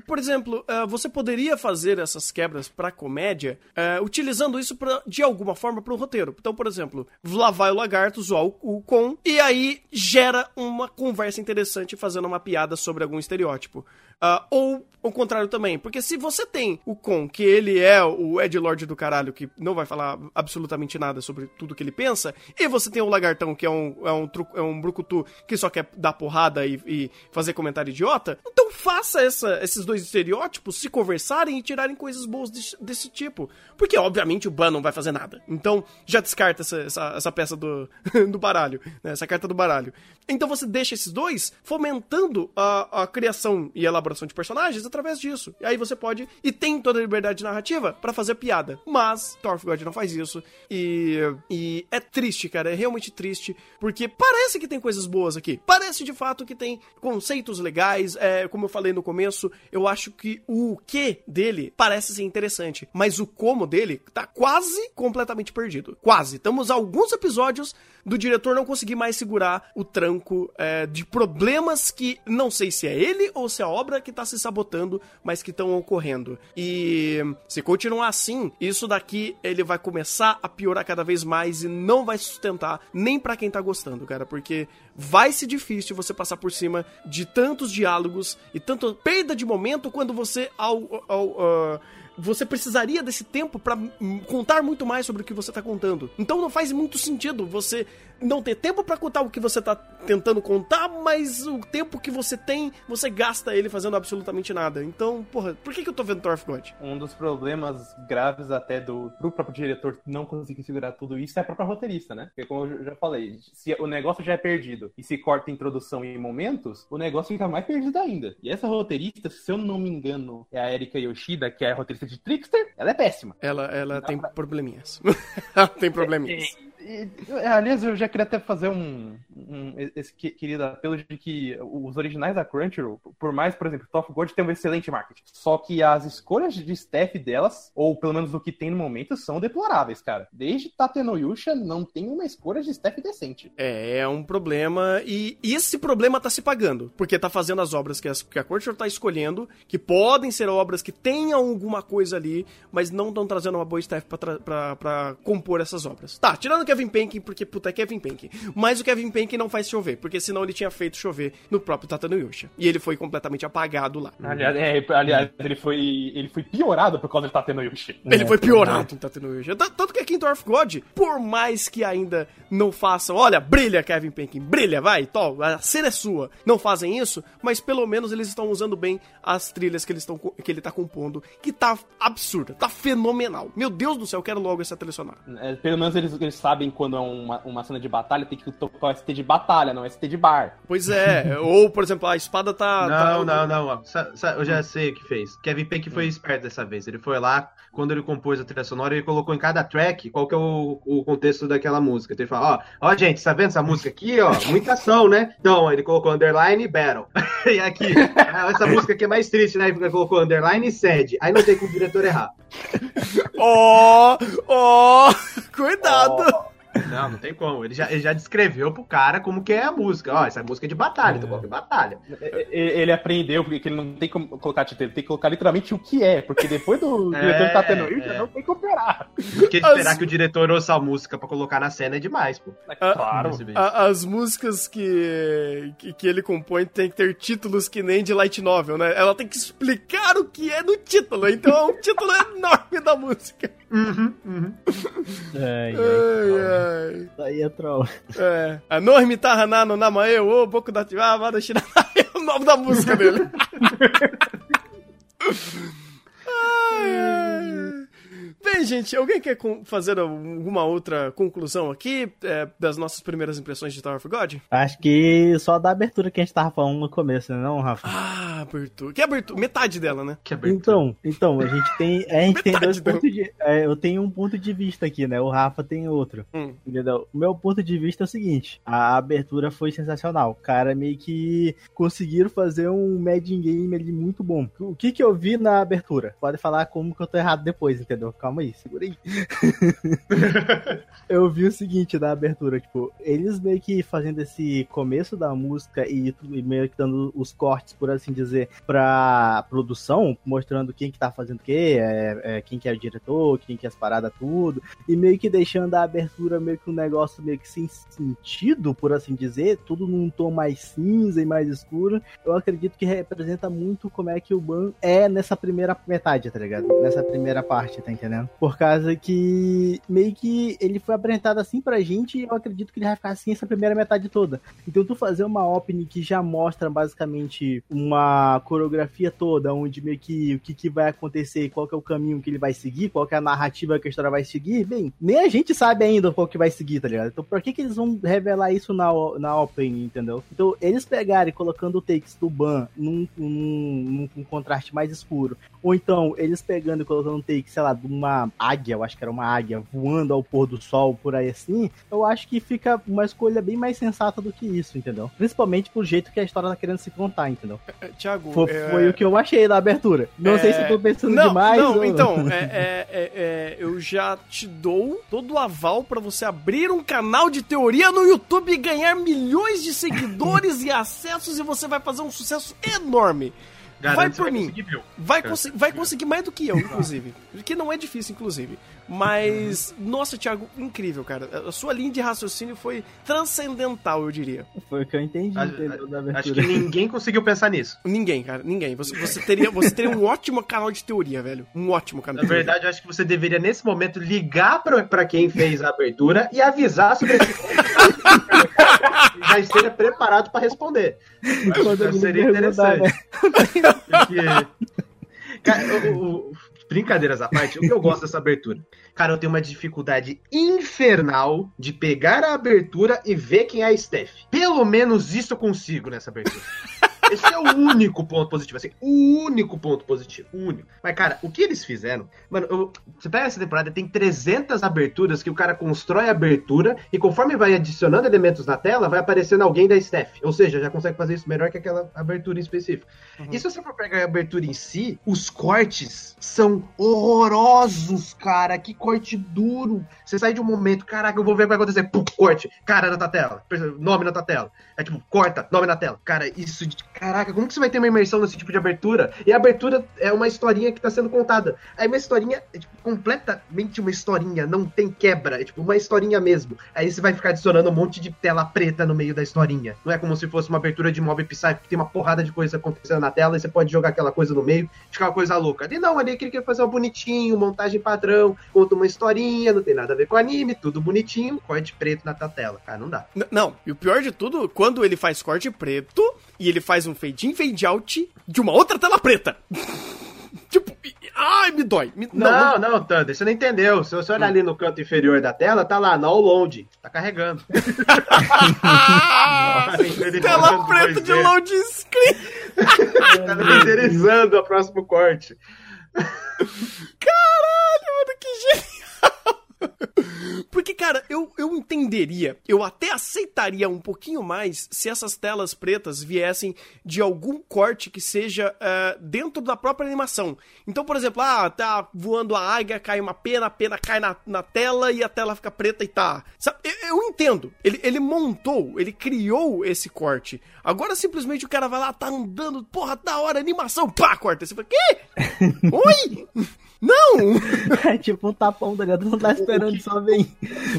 Por exemplo, eh, você poderia fazer essas quebras pra comédia eh, utilizando isso pra, de alguma forma pro roteiro. Então, por exemplo, lá vai o lagarto zoar o, o Con e aí gera uma conversa interessante fazendo uma piada sobre algum estereótipo. Ah, ou o contrário também, porque se você tem o Con, que ele é o Ed Lord do caralho, que não vai falar absolutamente nada sobre tudo que ele pensa, e você tem o Lagartão, que é um, é um, tru, é um brucutu que só quer dar porrada e, e fazer comentário idiota, então faça essa, esses dois estereótipos se conversarem e tirarem coisas boas desse, desse tipo. Porque, obviamente, o Ban não vai fazer nada. Então, já descarta essa, essa, essa peça do, do baralho, né? essa carta do baralho. Então você deixa esses dois fomentando a, a criação e elaboração de personagens através disso. E aí você pode, e tem toda a liberdade narrativa pra fazer piada. Mas Thor of God não faz isso. E, e é triste, cara. É realmente triste. Porque parece que tem coisas boas aqui. Parece de fato que tem conceitos legais. É, como eu falei no começo, eu acho que o que dele parece ser interessante. Mas o como dele tá quase completamente perdido. Quase. Estamos alguns episódios do diretor não conseguir mais segurar o tranco é, de problemas que não sei se é ele ou se é a obra que tá se sabotando, mas que estão ocorrendo. E se continuar assim, isso daqui ele vai começar a piorar cada vez mais e não vai sustentar nem pra quem tá gostando, cara, porque vai ser difícil você passar por cima de tantos diálogos e tanta perda de momento quando você ao, ao ah, você precisaria desse tempo hum, contar muito mais sobre o que você tá contando. Então não faz muito sentido você não ter tempo pra contar o que você tá tentando contar, mas o tempo que você tem, você gasta ele fazendo absolutamente nada. Então, porra, por que, que eu tô vendo Thor God? Um dos problemas graves até do pro próprio diretor não conseguir segurar tudo isso é a própria roteirista, né? Porque como eu já falei, se o negócio já é perdido e se corta a introdução em momentos, o negócio fica mais perdido ainda. E essa roteirista, se eu não me engano, é a Erika Yoshida, que é a roteirista de Trickster, ela é péssima. Ela, ela tem probleminhas. ela tem probleminhas. E, aliás, eu já queria até fazer um, um- esse que- querido apelo de que os originais da Crunchyroll, por mais, por exemplo, Top God tem um excelente marketing. Só que as escolhas de staff delas, ou pelo menos o que tem no momento, são deploráveis, cara. Desde Tatenoyusha não tem uma escolha de staff decente. É, é um problema. E esse problema tá se pagando. Porque tá fazendo as obras que, as, que a Crunchyroll tá escolhendo, que podem ser obras que tenham alguma coisa ali, mas não estão trazendo uma boa staff pra compor essas obras. Tá, tirando o Kevin Penkin, porque puta é Kevin Penkin. Mas o Kevin Penkin não faz chover, porque senão ele tinha feito chover no próprio Tatano Yusha. E ele foi completamente apagado lá. Aliás, é, aliás ele, foi, ele foi piorado por causa de Tatenoyushi. Ele É, foi piorado em Tatooine Yusha. T- Tanto que aqui em of God, por mais que ainda não façam, olha, brilha Kevin Penkin, brilha, vai, to, a cena é sua. Não fazem isso, mas pelo menos eles estão usando bem as trilhas que, eles co- que ele tá compondo, que tá absurda, tá fenomenal. Meu Deus do céu, eu quero logo essa trilha sonora. É, pelo menos eles, eles sabem quando é uma, uma cena de batalha, tem que tocar o ST de batalha, não ST de bar. Pois é, ou, por exemplo, a espada tá... Não, tá- não, não. Eu já sei o que fez. Kevin Peck foi esperto dessa vez. Ele foi lá, quando ele compôs a trilha sonora, ele colocou em cada track qual que é o, o contexto daquela música. Então ele fala, ó, ó, gente, tá vendo essa música aqui, ó? Muita ação, né? Então, ele colocou underline e battle. e aqui, ah, essa música aqui é mais triste, né? Ele colocou underline e sad. Aí não tem como o diretor errar. Ó, ó, cuidado. Não, não tem como. Ele já, ele já descreveu pro cara como que é a música. Ó, essa música é de batalha, então coloca em batalha. Ele aprendeu porque ele não tem como colocar título, ele tem que colocar literalmente o que é, porque depois do É, diretor tá tendo isso, é. não tem como operar. Porque esperar As- que o diretor ouça a música pra colocar na cena é demais, pô. Claro. Esse bicho. A- as músicas que, que, que ele compõe tem que ter títulos que nem de light novel, né? Ela tem que explicar o que é no título, então é um título enorme da música. Ai, ai. Ai, Isso aí é troll. ai. É. A Normi Tahana no Namae, o Boku da Chihuahua, da Shiranai, é o nome da música dele. Ai, ai. Bem, gente, alguém quer fazer alguma outra conclusão aqui é, das nossas primeiras impressões de Tower of God? Acho que só da abertura que a gente tava falando no começo, né, não, Rafa? Ah, abertura. Que abertura? Metade dela, né? Que abertura. Então, então, a gente tem, a gente tem Metade dois do- pontos de. é, eu tenho um ponto de vista aqui, né? O Rafa tem outro. Hum. Entendeu? O meu ponto de vista é o seguinte: a abertura foi sensacional. O cara meio que conseguiram fazer um Mad in Game ali muito bom. O que que eu vi na abertura? Pode falar como que eu tô errado depois, entendeu? Calma aí, segura aí. eu vi o seguinte na abertura, tipo, eles meio que fazendo esse começo da música e, e meio que dando os cortes, por assim dizer, pra produção, mostrando quem que tá fazendo o quê, é, é, quem que é o diretor, quem que é as paradas, tudo, e meio que deixando a abertura meio que um negócio meio que sem sentido, por assim dizer, tudo num tom mais cinza e mais escuro, eu acredito que representa muito como é que o Ban é nessa primeira metade, tá ligado? Nessa primeira parte, tá entendendo? Por causa que meio que ele foi apresentado assim pra gente e eu acredito que ele vai ficar assim essa primeira metade toda. Então tu fazer uma opening que já mostra basicamente uma coreografia toda, onde meio que o que, que vai acontecer, qual que é o caminho que ele vai seguir, qual que é a narrativa que a história vai seguir, bem, nem a gente sabe ainda qual que vai seguir, tá ligado? Então por que que eles vão revelar isso na, na opening, entendeu? Então eles pegarem colocando o takes do Ban num, num, num- num contraste mais escuro, ou então eles pegando e colocando um take, sei lá, de uma águia, eu acho que era uma águia, voando ao pôr do sol, por aí assim, eu acho que fica uma escolha bem mais sensata do que isso, entendeu? Principalmente pro jeito que a história tá querendo se contar, entendeu? É, Tiago, Foi, é- foi o que eu achei da abertura. Não É, sei se eu tô pensando não, demais. Não, ou- então, é, é, é, é, eu já te dou todo o aval pra você abrir um canal de teoria no YouTube e ganhar milhões de seguidores e acessos e você vai fazer um sucesso enorme. Garanto vai por mim. conseguir. Vai, consi- vai conseguir mais do que eu, inclusive. Que não é difícil, inclusive. Mas, nossa, Thiago, incrível, cara. A sua linha de raciocínio foi transcendental, eu diria. Foi o que eu entendi, Acho- entendeu? Da Acho que ninguém conseguiu pensar nisso. Ninguém, cara, ninguém. Você, você, teria, você teria um ótimo canal de teoria, velho. Um ótimo canal Na de teoria. verdade, eu acho que você deveria, nesse momento, ligar pra, pra quem fez a abertura e avisar sobre esse já esteja preparado pra responder. Seria interessante. Porque- Cara, o- o- brincadeiras à parte, o que eu gosto dessa abertura? Cara, eu tenho uma dificuldade infernal de pegar a abertura e ver quem é a Steph. Pelo menos isso eu consigo nessa abertura. Esse é o único ponto positivo, assim, o único ponto positivo, o único. Mas, cara, o que eles fizeram, mano, eu- você pega essa temporada, tem 300 aberturas que o cara constrói a abertura e conforme vai adicionando elementos na tela, vai aparecendo alguém da staff. Ou seja, já consegue fazer isso melhor que aquela abertura em específico. E se você for pegar a abertura em si, os cortes são horrorosos, cara. Que corte duro. Você sai de um momento, caraca, eu vou ver o que vai acontecer. Pum, corte, cara na tua tela. Nome na tua tela. É tipo, corta, nome na tela. Cara, isso de. Caraca, como que você vai ter uma imersão nesse tipo de abertura? E a abertura é uma historinha que tá sendo contada. Aí uma historinha é tipo, completamente uma historinha, não tem quebra. É tipo uma historinha mesmo. Aí você vai ficar adicionando um monte de tela preta no meio da historinha. Não é como se fosse uma abertura de mob Psyche que tem uma porrada de coisa acontecendo na tela e você pode jogar aquela coisa no meio e ficar uma coisa louca. Ali não, ali ele queria fazer um bonitinho, montagem padrão, conta uma historinha, não tem nada a ver com anime, tudo bonitinho, corte preto na tua tela. Cara, não dá. N- Não, e o pior de tudo, quando ele faz corte preto e ele faz um fade in, fade out de uma outra tela preta. tipo, ai, me dói. Me, Não, não, Thunder, você não entendeu. Se você olhar ali no canto inferior da tela, tá lá, no load. Tá carregando. Ah, Ele tela preta de 2D. load screen. Tá renderizando o próximo corte. Caralho, mano, que genial! Porque, cara, eu, eu entenderia, eu até aceitaria um pouquinho mais se essas telas pretas viessem de algum corte que seja eh, dentro da própria animação. Então, por exemplo, ah, tá voando a águia, cai uma pena, a pena cai na, na tela e a tela fica preta e tá. Sabe, eu, eu entendo. Ele, ele montou, ele criou esse corte. Agora simplesmente o cara vai lá, tá andando, porra, da hora, animação, pá, corta. Você fala, quê? Oi? Não! É tipo um tapão, tá ligado? Não tá esperando, só vem.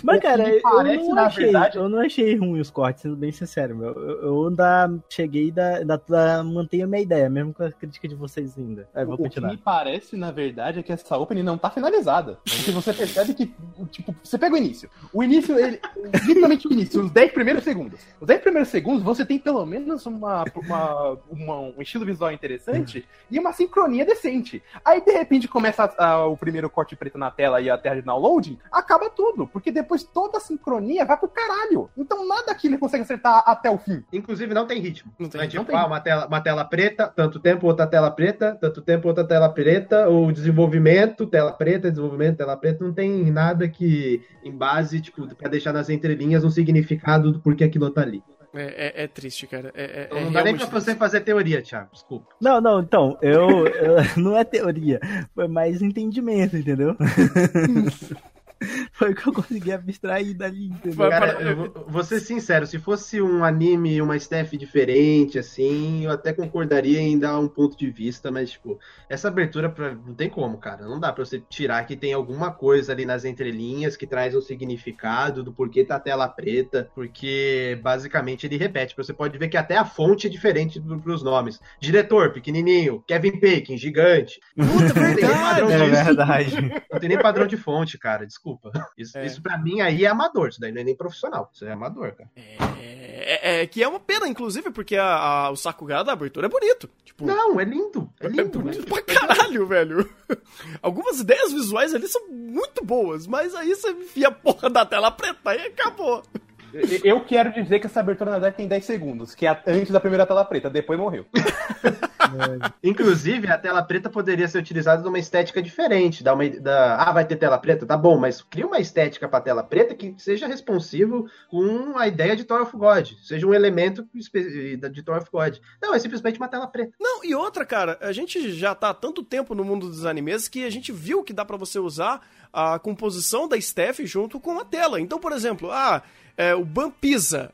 Mas, o cara, eu parece, não, na achei, verdade- eu não achei ruim os cortes, sendo bem sincero, meu. Eu, eu ainda cheguei da, da, da mantenho a minha ideia, mesmo com a crítica de vocês ainda. Aí, vou O que continuar. me parece, na verdade, é que essa opening não tá finalizada. Porque você percebe que, tipo, você pega o início. O início, ele. Literalmente o início, os 10 primeiros segundos. Os 10 primeiros segundos, você tem pelo menos uma, uma, uma- um estilo visual interessante e uma sincronia decente. Aí, de repente, começa a- a- o primeiro corte preto na tela e a tela de downloading, acaba tudo. Porque depois toda a sincronia vai pro caralho. Então nada que ele consegue acertar até o fim. Inclusive, não tem ritmo. Não tem, é tipo, não tem. ah, uma tela, uma tela preta, tanto tempo, outra tela preta, tanto tempo, outra tela preta, ou desenvolvimento, tela preta, desenvolvimento, tela preta, não tem nada que, em base, tipo, pra deixar nas entrelinhas um significado do porquê aquilo tá ali. É, é- é triste, cara. É, é- Então, é não dá nem pra você triste. fazer teoria, Thiago, desculpa. Não, não, então, eu, eu- Não é teoria, foi mais entendimento, entendeu? foi o que eu consegui abstrair dali, entendeu? Cara, eu vou- vou ser sincero, se fosse um anime e uma staff diferente, assim, eu até concordaria em dar um ponto de vista, mas, tipo, essa abertura pra... não tem como, cara. Não dá pra você tirar que tem alguma coisa ali nas entrelinhas que traz um significado do porquê tá a tela preta, porque basicamente ele repete. Você pode ver que até a fonte é diferente do, pros nomes. Diretor, pequenininho. Kevin Bacon, gigante. Puta, padrão É verdade. Não tem nem padrão de fonte, cara. Desculpa. Isso, É. isso pra mim aí é amador. Isso daí não é nem profissional. Isso é amador, cara. É, é- que é uma pena, inclusive, porque a, a- o Sakuga da abertura é bonito. Tipo, Não, é lindo. É é lindo. bonito pra caralho, velho. Algumas ideias visuais ali são muito boas, mas aí você enfia a porra da tela preta e acabou. Eu quero dizer que essa abertura na verdade tem 10 segundos, que é antes da primeira tela preta, depois morreu. Inclusive, a tela preta poderia ser utilizada numa estética diferente. Dá uma, da, ah, vai ter tela preta? Tá bom, mas cria uma estética pra tela preta que seja responsivo com a ideia de Tower of God. Seja um elemento de Tower of God. Não, é simplesmente uma tela preta. Não, e outra, cara, a gente já tá há tanto tempo no mundo dos animes que a gente viu que dá pra você usar a composição da Steph junto com a tela. Então, por exemplo, ah, é, o Ban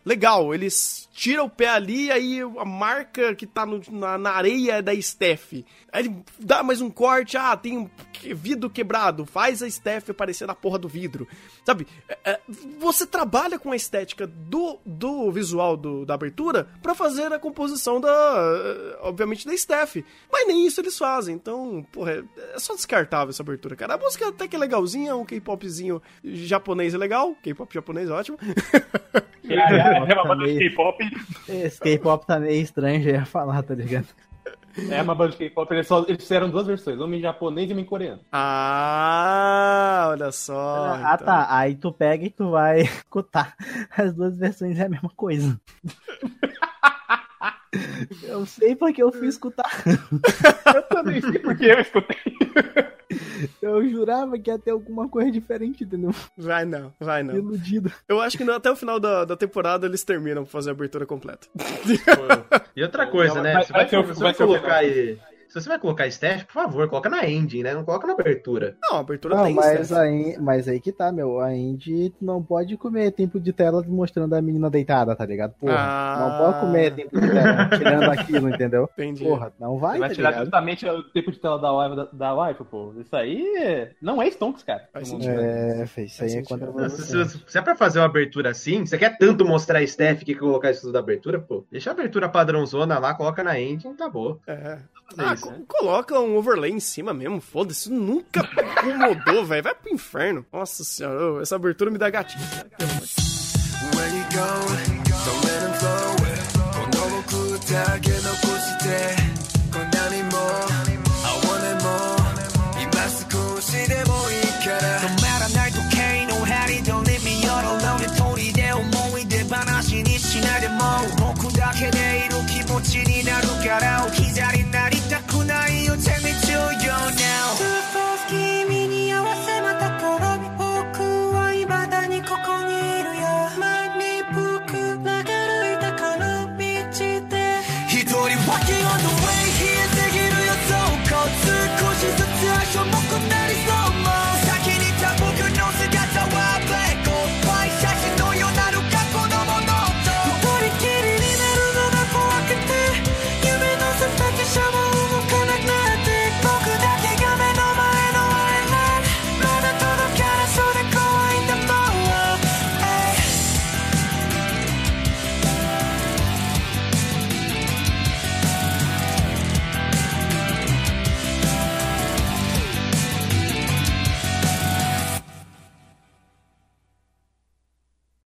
legal, eles tiram o pé ali, aí a marca que tá no- na, na areia é da Steph. Aí ele dá mais um corte, ah, tem um que- vidro quebrado, faz a Steph aparecer na porra do vidro. Sabe, é, é, você trabalha com a estética do, do visual do- da abertura pra fazer a composição da, eh, obviamente, da Steph. Mas nem isso eles fazem, então, porra, é, é só descartável essa abertura, cara. A música até que é legalzinha, um K-popzinho japonês é legal, K-pop japonês é ótimo. É uma banda de K-pop. Esse K-pop tá meio estranho, já ia falar, tá ligado? É uma banda de K-pop. Eles, só- eles fizeram duas versões, uma em japonês e uma em coreano. Ah, olha só. ah, então. tá. Aí tu pega e tu vai escutar. As duas versões é a mesma coisa. Eu sei porque eu fui escutar. Eu também sei porque eu escutei. Eu jurava que ia ter alguma coisa diferente, entendeu? Vai não, vai não. Iludido. Eu acho que até o final da, da temporada eles terminam pra fazer a abertura completa. E outra coisa, né? Vai- Você vai, vai vai vai colocar aí. Se você vai colocar staff, por favor, coloca na ending, né? Não coloca na abertura. Não, a abertura Não, tem mas staff. aí, mas aí que tá, meu. A Indy não pode comer tempo de tela mostrando a menina deitada, tá ligado? Porra, Ah. não pode comer tempo de tela tirando aquilo, entendeu? Entendi. Porra, não vai, Você vai tá tirar ligado? justamente o tempo de tela da wife, da, da wife, pô. Isso aí não é Stonks, cara. Faz sentido. É, fez isso aí Faz é sentido. contra Se, você. se- se é pra fazer uma abertura assim, você quer tanto mostrar staff que colocar isso tudo da abertura, pô. Deixa a abertura padrãozona lá, coloca na ending, tá bom. É. Ah, isso, co- né? coloca um overlay em cima mesmo, foda-se. Isso nunca incomodou, velho. Vai pro inferno. Nossa senhora, essa abertura me dá gatinho.